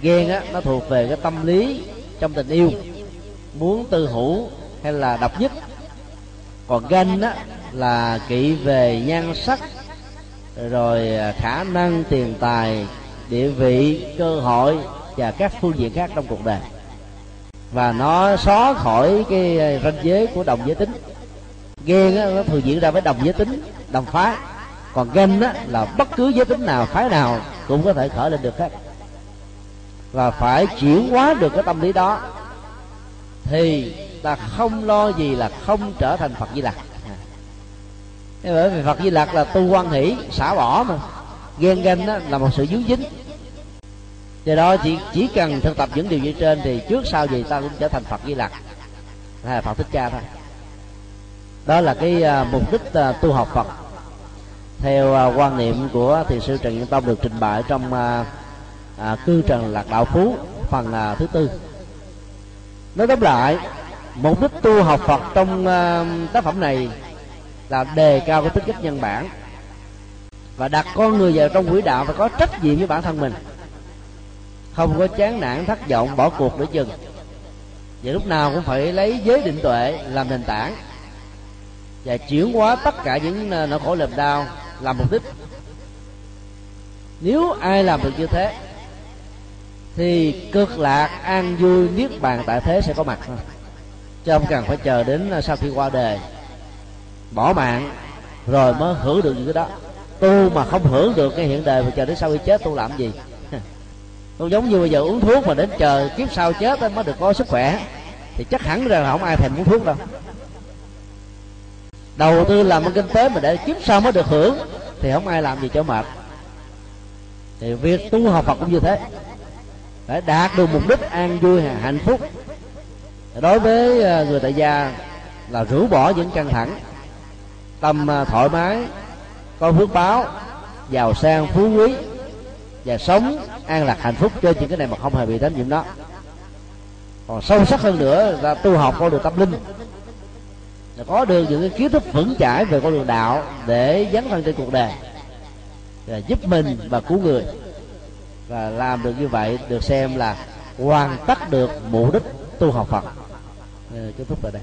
S2: Ghen á, nó thuộc về cái tâm lý trong tình yêu, muốn tư hữu hay là độc nhất. Còn ganh á là kỹ về nhan sắc rồi à, khả năng tiền tài địa vị cơ hội và các phương diện khác trong cuộc đời. Và nó xóa khỏi cái à, ranh giới của đồng giới tính. Ghen á, nó thường diễn ra với đồng giới tính đồng phái còn ganh á, là bất cứ giới tính nào phái nào cũng có thể khởi lên được hết. Và phải chuyển hóa được cái tâm lý đó thì ta không lo gì là không trở thành phật di lặc Thế bởi vì phật di lặc là tu quan hỷ, xả bỏ mà. Ghen ganh đó là một sự dướng dính. Do đó chỉ chỉ cần thực tập những điều như trên thì trước sau gì ta cũng trở thành phật di lặc. Hay là phật thích ca thôi. Đó là cái à, mục đích à, tu học phật. Theo à, quan niệm của thiền sư trần nhân tông được trình bày trong cư trần lạc đạo phú, phần thứ tư. Nói tóm lại, mục đích tu học phật trong tác phẩm này là đề cao cái tính cách nhân bản. Và đặt con người vào trong quỹ đạo và có trách nhiệm với bản thân mình. Không có chán nản, thất vọng, bỏ cuộc để chừng. Và lúc nào cũng phải lấy giới định tuệ làm nền tảng. Và chuyển hóa tất cả những ờ, nỗi khổ niềm đau làm mục đích. Nếu ai làm được như thế, thì cực lạc an vui niết bàn tại thế sẽ có mặt. Thôi chứ không cần phải chờ đến ờ, sau khi qua đời bỏ mạng. Rồi mới hưởng được những cái đó. Tu mà không hưởng được cái hiện đời mà chờ đến sau khi chết, tu làm gì? Tôi giống như bây giờ uống thuốc mà đến chờ kiếp sau chết mới được có sức khỏe. Thì chắc hẳn rằng là không ai thèm uống thuốc đâu. Đầu tư làm ăn kinh tế mà để kiếp sau mới được hưởng, thì không ai làm gì cho mệt. Thì việc tu học Phật cũng như thế. Để đạt được mục đích an vui, hạnh phúc. Đối với à, người tại gia là rũ bỏ những căng thẳng tâm à, thoải mái, có phước báo, giàu sang, phú quý, và sống an lạc hạnh phúc trên những cái này mà không hề bị đánh nhiễm đó. Còn sâu sắc hơn nữa là tu học con đường tâm linh. Là có được những cái kiến thức vững chãi về con đường đạo để dấn thân trên cuộc đời là giúp mình và cứu người. Và làm được như vậy được xem là hoàn tất được mục đích tu học Phật. Ờ, kết thúc tại đây.